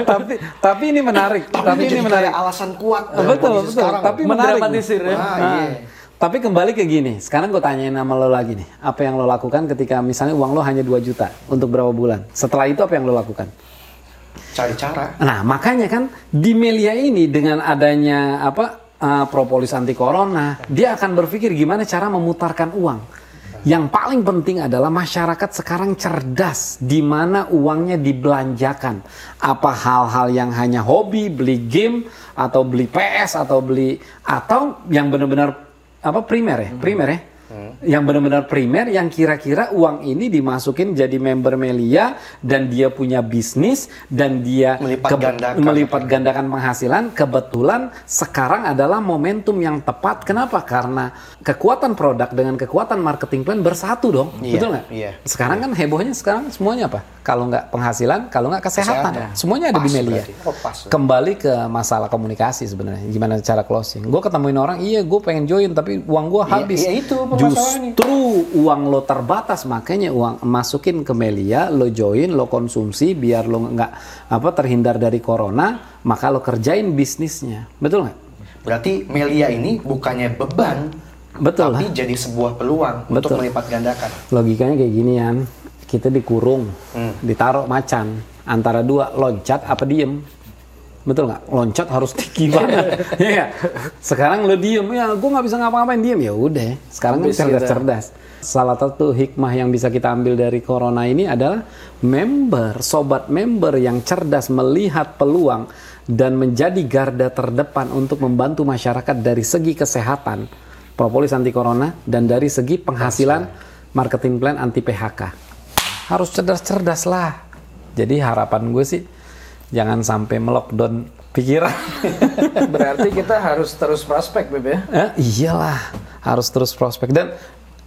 tapi tapi ini menarik. Tapi, Tapi, ini jadi menarik. kayak alasan kuat. dalam betul, betul. sekarang. Tapi menarik. Ya. Ah, Nah, iya. Tapi kembali ke gini, sekarang gue tanyain sama lo lagi nih, apa yang lo lakukan ketika misalnya uang lo hanya 2 juta untuk berapa bulan? Setelah itu apa yang lo lakukan? Cari cara. Nah, makanya kan di Melia ini dengan adanya apa uh, propolis anti corona, dia akan berpikir gimana cara memutarkan uang. Yang paling penting adalah masyarakat sekarang cerdas di mana uangnya dibelanjakan. Apa hal-hal yang hanya hobi, beli game atau beli PS atau beli atau yang benar-benar apa primer ya, primer ya. Yang benar-benar primer yang kira-kira uang ini dimasukin jadi member Melia dan dia punya bisnis dan dia Melipat gandakan. melipat gandakan penghasilan kebetulan sekarang adalah momentum yang tepat kenapa karena kekuatan produk dengan kekuatan marketing plan bersatu dong Iya, betul nggak iya. sekarang kan hebohnya sekarang semuanya apa kalau nggak penghasilan kalau nggak kesehatan, Kesehatan. semuanya ada di Pas Melia berarti. Oh, pas. kembali ke masalah komunikasi sebenarnya gimana cara closing gue ketemuin orang iya gue pengen join tapi uang gue Iya, habis iya, itu permasalahannya. Justru uang lo terbatas makanya uang masukin ke Melia lo join lo konsumsi biar lo nggak apa terhindar dari corona maka lo kerjain bisnisnya betul nggak Berarti Melia ini bukannya beban, Betul tapi jadi sebuah peluang untuk Betul. melipat gandakan. logikanya kayak gini Yan kita dikurung Hmm. ditaruh macan antara dua loncat apa diem betul nggak? Loncat harus <laughs> tinggi banget Iya. Nggak? sekarang lo diem. Ya gue nggak bisa ngapa-ngapain diem. Ya udah sekarang kan Habis kita. cerdas-cerdas. Salah satu hikmah yang bisa kita ambil dari corona ini adalah member sobat member yang cerdas melihat peluang dan menjadi garda terdepan untuk membantu masyarakat dari segi kesehatan propolis anti corona dan dari segi penghasilan marketing plan anti PHK harus cerdas-cerdas lah. Jadi harapan gue sih jangan sampai melockdown pikiran. <laughs> Berarti kita harus terus prospek, Beb ya. Eh, iyalah harus terus prospek. Dan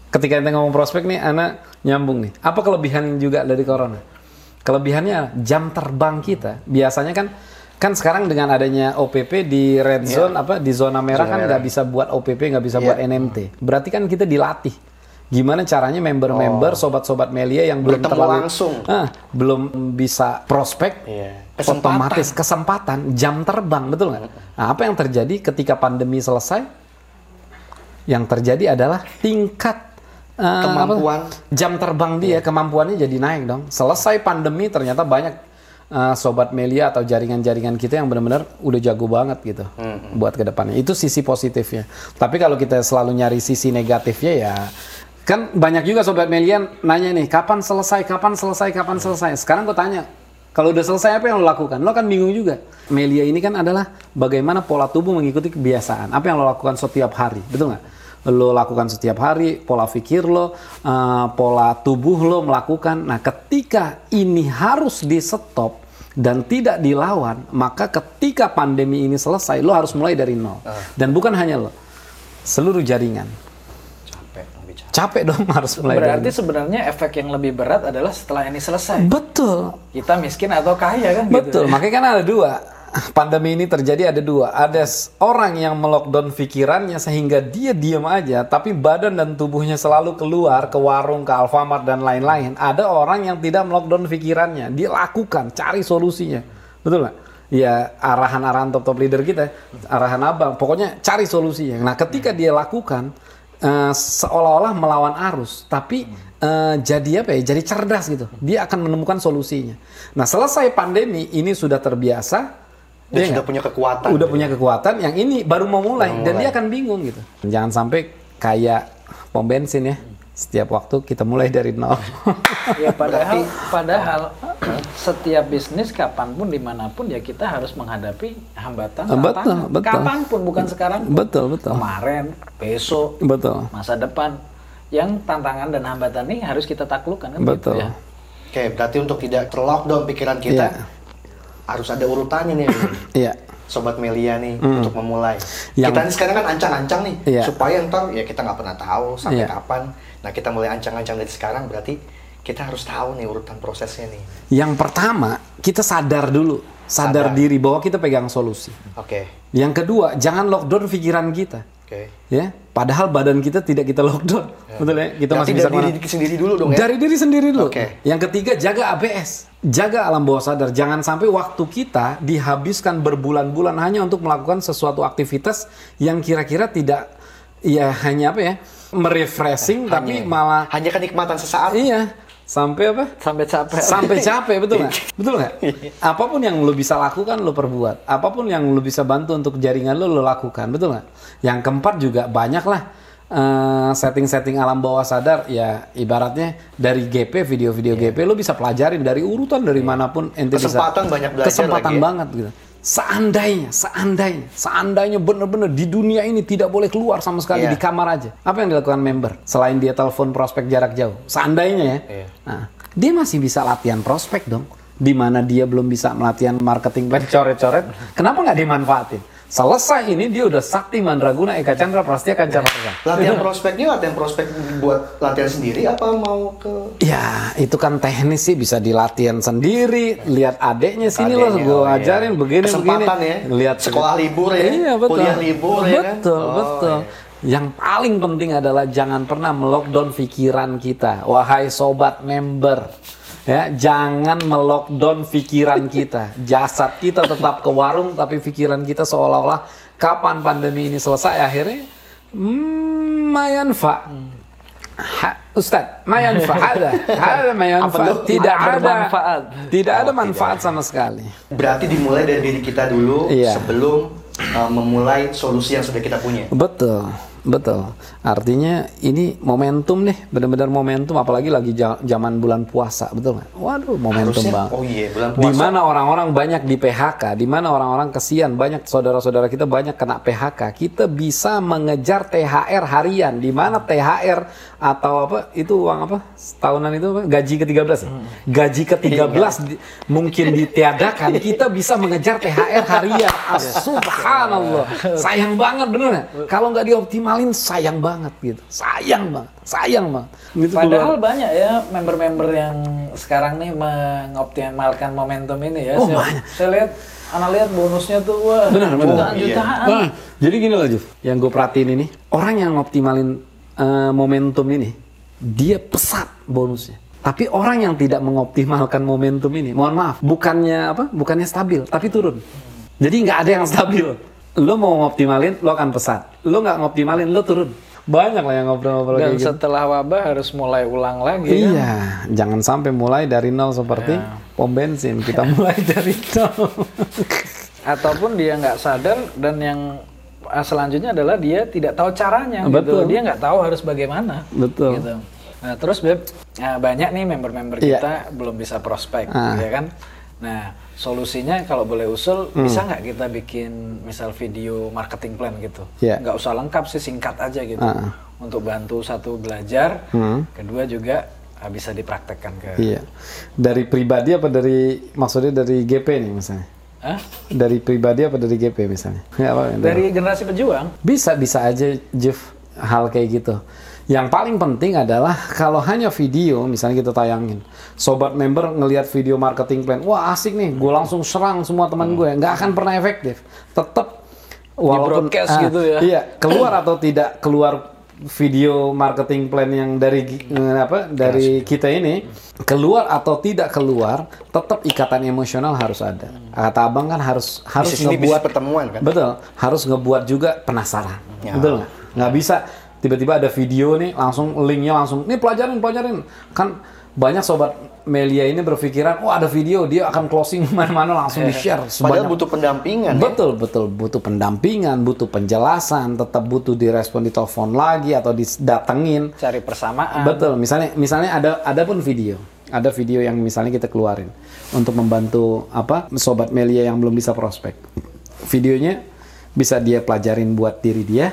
ketika kita ngomong prospek nih anak nyambung nih. Apa kelebihan juga dari corona? Kelebihannya jam terbang kita. Biasanya kan kan sekarang dengan adanya OPP di red zone apa di zona merah Zona kan nggak bisa buat OPP nggak bisa Iya. buat NMT berarti kan kita dilatih. Gimana caranya member-member sobat-sobat Melia yang belum Bertemu terlalu langsung. Ah, belum bisa prospek Iya. Kesempatan. otomatis kesempatan jam terbang betul nggak? Nah, apa yang terjadi ketika pandemi selesai? Yang terjadi adalah tingkat eh, Kemampuan. apa? jam terbang dia kemampuannya jadi naik dong. Selesai pandemi ternyata banyak eh, sobat Melia atau jaringan-jaringan kita yang benar-benar udah jago banget gitu buat ke depannya. Itu sisi positifnya. Tapi kalau kita selalu nyari sisi negatifnya ya kan banyak juga sobat Melia nanya nih kapan selesai, kapan selesai, kapan selesai. Sekarang gue tanya, kalau udah selesai apa yang lo lakukan? Lo kan bingung juga. Melia ini kan adalah bagaimana pola tubuh mengikuti kebiasaan. Apa yang lo lakukan setiap hari, betul nggak? Lo lakukan setiap hari, pola pikir lo, eh, pola tubuh lo melakukan. Nah, ketika ini harus di stop dan tidak dilawan, maka ketika pandemi ini selesai, lo harus mulai dari nol. Dan bukan hanya lo, seluruh jaringan. Capek, lebih capek. Dong <laughs> harus mulai Berarti dari sebenarnya efek yang lebih berat adalah setelah ini selesai. Betul, Kita miskin atau kaya kan Betul, gitu. makanya kan ada dua. Pandemi ini terjadi ada dua. Ada orang yang melockdown pikirannya sehingga dia diam aja, tapi badan dan tubuhnya selalu keluar ke warung, ke Alfamart dan lain-lain. Ada orang yang tidak melockdown pikirannya, dia lakukan, cari solusinya. Betul nggak? Ya arahan-arahan top-top leader kita, arahan abang, pokoknya cari solusinya. Nah ketika dia lakukan, eh, seolah-olah melawan arus, tapi eh, jadi apa ya? Jadi cerdas gitu. Dia akan menemukan solusinya. Nah selesai pandemi ini sudah terbiasa, Dia Iya sudah nggak? punya kekuatan. udah punya kekuatan. Yang ini baru mau mulai dan mulai. dia akan bingung gitu. Jangan sampai kayak pom bensin ya. Setiap waktu kita mulai dari nol. Ya <laughs> padahal padahal setiap bisnis kapan pun di mana pun ya kita harus menghadapi hambatan Betul, tantangan. betul. kapan pun bukan sekarang pun. betul betul kemarin besok betul masa depan yang tantangan dan hambatan ini harus kita taklukkan kan betul. gitu ya. Oke, berarti untuk tidak terlockdown pikiran kita, Iya. harus ada urutannya nih, Iya. Sobat Melia nih, untuk memulai. Yang- Kita nih sekarang kan ancang-ancang nih, Iya. supaya ntar ya kita nggak pernah tahu sampai Iya. kapan. Nah kita mulai ancang-ancang dari sekarang, berarti kita harus tahu nih urutan prosesnya nih. Yang pertama, kita sadar dulu, sadar, Sadar. diri bahwa kita pegang solusi. Oke. Yang kedua, jangan lockdown pikiran kita. Oke. Ya, padahal badan kita tidak kita lockdown. Betul ya? Kita Berarti masih bisa dari diri sendiri dulu dong ya. Dari diri sendiri dulu. Oke. Yang ketiga, jaga ABS. Jaga alam bawah sadar. Jangan sampai waktu kita dihabiskan berbulan-bulan hanya untuk melakukan sesuatu aktivitas yang kira-kira tidak ya hanya apa ya? merefreshing tapi Hanya- malah hanya kenikmatan sesaat. iya sampai apa? Sampai capek. sampai capek betul nggak? <laughs> Betul nggak? Apa pun yang lo bisa lakukan lo perbuat. Apa pun yang lo bisa bantu untuk jaringan lo lo lakukan betul nggak? Yang keempat juga banyak lah eh, setting-setting alam bawah sadar. Ya ibaratnya dari GP video-video GP lo bisa pelajarin dari urutan dari mana pun ente bisa Kesempatan banyak belajar kesempatan lagi ya. banget gitu seandainya seandainya seandainya bener-bener di dunia ini tidak boleh keluar sama sekali Iya. di kamar aja apa yang dilakukan member selain dia telepon prospek jarak jauh seandainya ya Iya. Nah, dia masih bisa latihan prospek dong. Di mana dia belum bisa melatihan marketing plan coret-coret, kenapa nggak dimanfaatin? Selesai ini dia udah sakti mandraguna Eka Chandra Prastia Kancamarga. Latihan prospeknya latihan prospek buat latihan sendiri apa mau ke Ya, itu kan teknis sih bisa dilatihan sendiri. Lihat adeknya sini loh, gue oh iya. ajarin begini Kesempatan begini. ya? Lihat Sekolah libur ya? Iya betul. Kuliah libur ya kan? Betul Oh, betul. Yang paling penting adalah jangan pernah melockdown pikiran kita, wahai sobat member. Ya, jangan melockdown pikiran kita. Jasad kita tetap ke warung, tapi pikiran kita seolah-olah kapan pandemi ini selesai akhirnya hmm, mayanfa. Ha, Ustaz, mayanfa ada, ada mayanfa. Tidak ada Bermanfaat. Tidak ada manfaat sama sekali. Berarti dimulai dari diri kita dulu Iya. sebelum uh, memulai solusi yang sudah kita punya. Betul, betul. Artinya ini momentum nih, benar-benar momentum. Apalagi lagi zaman bulan puasa, betul nggak? Waduh, momentum Harusnya- banget. oh iya, bulan Di puasa. mana orang-orang banyak di PHK, di mana orang-orang kesian, banyak saudara-saudara kita banyak kena PHK. Kita bisa mengejar THR harian, di mana THR atau apa itu uang apa? Tahunan itu apa? Gaji ke-13 ya? Gaji ke-13 di- mungkin ditiadakan, kita bisa mengejar THR harian. Ah, <laughs> Subhanallah. Sayang banget bener? Kalau nggak dioptimalin sayang banget gitu. Sayang banget. Sayang banget. Gitu Padahal keluar. banyak ya member-member yang sekarang nih mengoptimalkan momentum ini ya. Oh, saya, banyak. saya lihat, anak lihat bonusnya tuh wah Benar, benar. jutaan Iya. Nah, jadi gini loh Juf, yang gue perhatiin ini, orang yang ngoptimalin eh, momentum ini, dia pesat bonusnya. Tapi orang yang tidak mengoptimalkan momentum ini, mohon maaf, bukannya apa? Bukannya stabil, tapi turun. Jadi nggak ada yang stabil. Lo mau ngoptimalin, lo akan pesat. Lo nggak ngoptimalin, lo turun. Banyak lah yang ngobrol-ngobrol Dan gitu. setelah wabah harus mulai ulang lagi kan. Iya, jangan sampai mulai dari nol seperti pom bensin. Kita mulai dari nol. Ataupun dia nggak sadar dan yang selanjutnya adalah dia tidak tahu caranya Betul. gitu. Dia nggak tahu harus bagaimana. Betul. Gitu. Nah, terus Beb, nah, banyak nih member-member Iya. kita belum bisa prospek, Ah. ya kan? Nah, solusinya kalau boleh usul, Hmm. bisa nggak kita bikin misal video marketing plan gitu? Iya. Nggak usah lengkap sih, singkat aja gitu. Ah. Untuk bantu satu belajar, Hmm. kedua juga ah, bisa dipraktekkan ke. Iya. Dari pribadi apa dari maksudnya dari GP nih misalnya? Hah? Dari pribadi apa dari GP misalnya? <laughs> Ya, apa, Dari generasi pejuang, bisa bisa aja Jeff hal kayak gitu. Yang paling penting adalah kalau hanya video misalnya kita tayangin, sobat member ngelihat video marketing plan, wah asik nih, gue langsung serang semua teman gue, nggak akan pernah efektif. Tetap walaupun broadcast ah, gitu ya. Iya, keluar atau tidak keluar video marketing plan yang dari eh, apa dari kita ini keluar atau tidak keluar tetap ikatan emosional harus ada. Kata abang kan harus harus Bisnis ngebuat bisnis pertemuan kan? betul. Harus ngebuat juga penasaran. Ya. betul nggak? Nggak bisa tiba-tiba ada video nih langsung linknya langsung nih pelajarin pelajarin. Kan banyak sobat Melia ini berpikiran oh ada video dia akan closing <laughs> mana-mana langsung di share Padahal butuh pendampingan. ya. Betul, betul. Butuh pendampingan, butuh penjelasan, tetap butuh direspon di telepon lagi atau didatengin. cari persamaan. Betul. Misalnya misalnya ada ada pun video. Ada video yang misalnya kita keluarin untuk membantu apa sobat Melia yang belum bisa prospek. Videonya bisa dia pelajarin buat diri dia,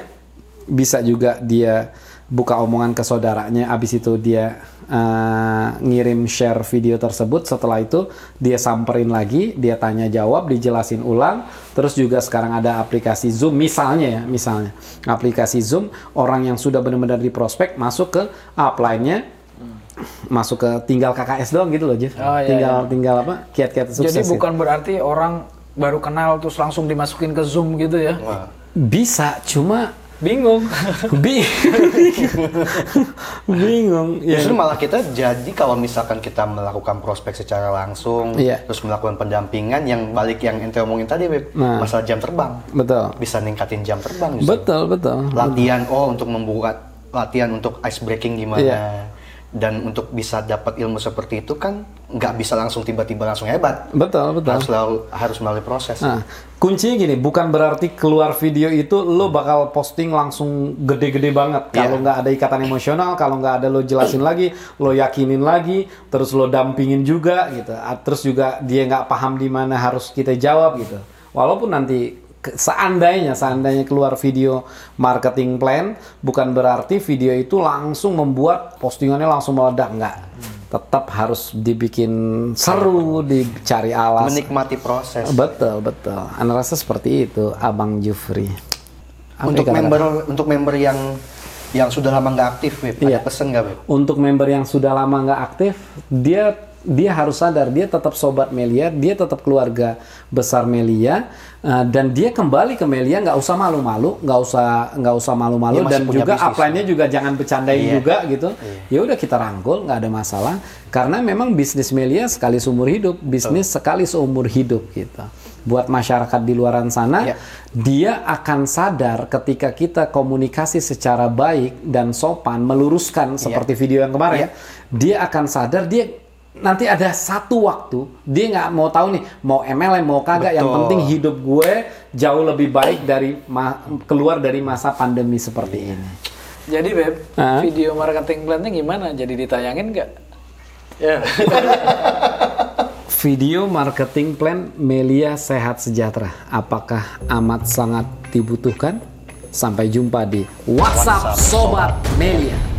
bisa juga dia buka omongan ke saudaranya, abis itu dia eh, ngirim share video tersebut. Setelah itu dia samperin lagi, dia tanya jawab, dijelasin ulang. Terus juga sekarang ada aplikasi Zoom, misalnya ya, misalnya aplikasi Zoom orang yang sudah benar-benar di prospek masuk ke upline-nya masuk ke tinggal KKS doang gitu loh, Jeff. Oh, iya, tinggal tinggal apa? Kiat-kiat sukses. Jadi gitu. bukan berarti orang baru kenal terus langsung dimasukin ke Zoom gitu ya. bisa, cuma Bingung. bi bingung. <laughs> Ya. Justru malah kita jadi kalau misalkan kita melakukan prospek secara langsung, Iya. terus melakukan pendampingan yang balik yang ente omongin tadi, Beb, Nah. masalah jam terbang. Betul. Bisa ningkatin jam terbang justru. Betul, betul. Latihan, oh untuk membuat latihan untuk ice breaking gimana. Iya. Dan untuk bisa dapat ilmu seperti itu kan nggak bisa langsung tiba-tiba langsung hebat. Betul, betul. Harus lalu, harus melalui proses. Nah, kuncinya gini, bukan berarti keluar video itu lo bakal posting langsung gede-gede banget. Iya. Kalau nggak ada ikatan emosional, kalau nggak ada lo jelasin lagi, lo yakinin lagi, terus lo dampingin juga gitu. Ah, Terus juga dia nggak paham di mana harus kita jawab gitu. Walaupun nanti seandainya seandainya keluar video marketing plan, bukan berarti video itu langsung membuat postingannya langsung meledak nggak. Tetap harus dibikin seru, dicari alas. Menikmati proses. Betul, betul. Anda rasa seperti itu, Abang Jufri. Apa untuk yang kata-kata? member untuk member yang yang sudah lama nggak aktif, Beb, Iya. ada pesan nggak, Beb? Untuk member yang sudah lama nggak aktif, dia dia harus sadar dia tetap sobat Melia, dia tetap keluarga besar Melia, uh, dan dia kembali ke Melia nggak usah malu-malu, nggak usah nggak usah malu-malu dan juga upline-nya juga jangan bercandain Iya. juga gitu. Ya udah kita rangkul, nggak ada masalah. Karena memang bisnis Melia sekali seumur hidup, bisnis sekali seumur hidup gitu. Buat masyarakat di luaran sana, Iya. dia akan sadar ketika kita komunikasi secara baik dan sopan, meluruskan seperti video yang kemarin, Iya. dia akan sadar dia nanti ada satu waktu dia nggak mau tahu nih mau MLM mau kagak yang Betul. penting hidup gue jauh lebih baik dari ma- keluar dari masa pandemi seperti ini. Jadi Beb, Hah? video marketing plan-nya gimana? Jadi ditayangin nggak? Ya. <laughs> Video marketing plan Melia Sehat Sejahtera. Apakah amat sangat dibutuhkan? Sampai jumpa di WhatsApp Sobat Melia.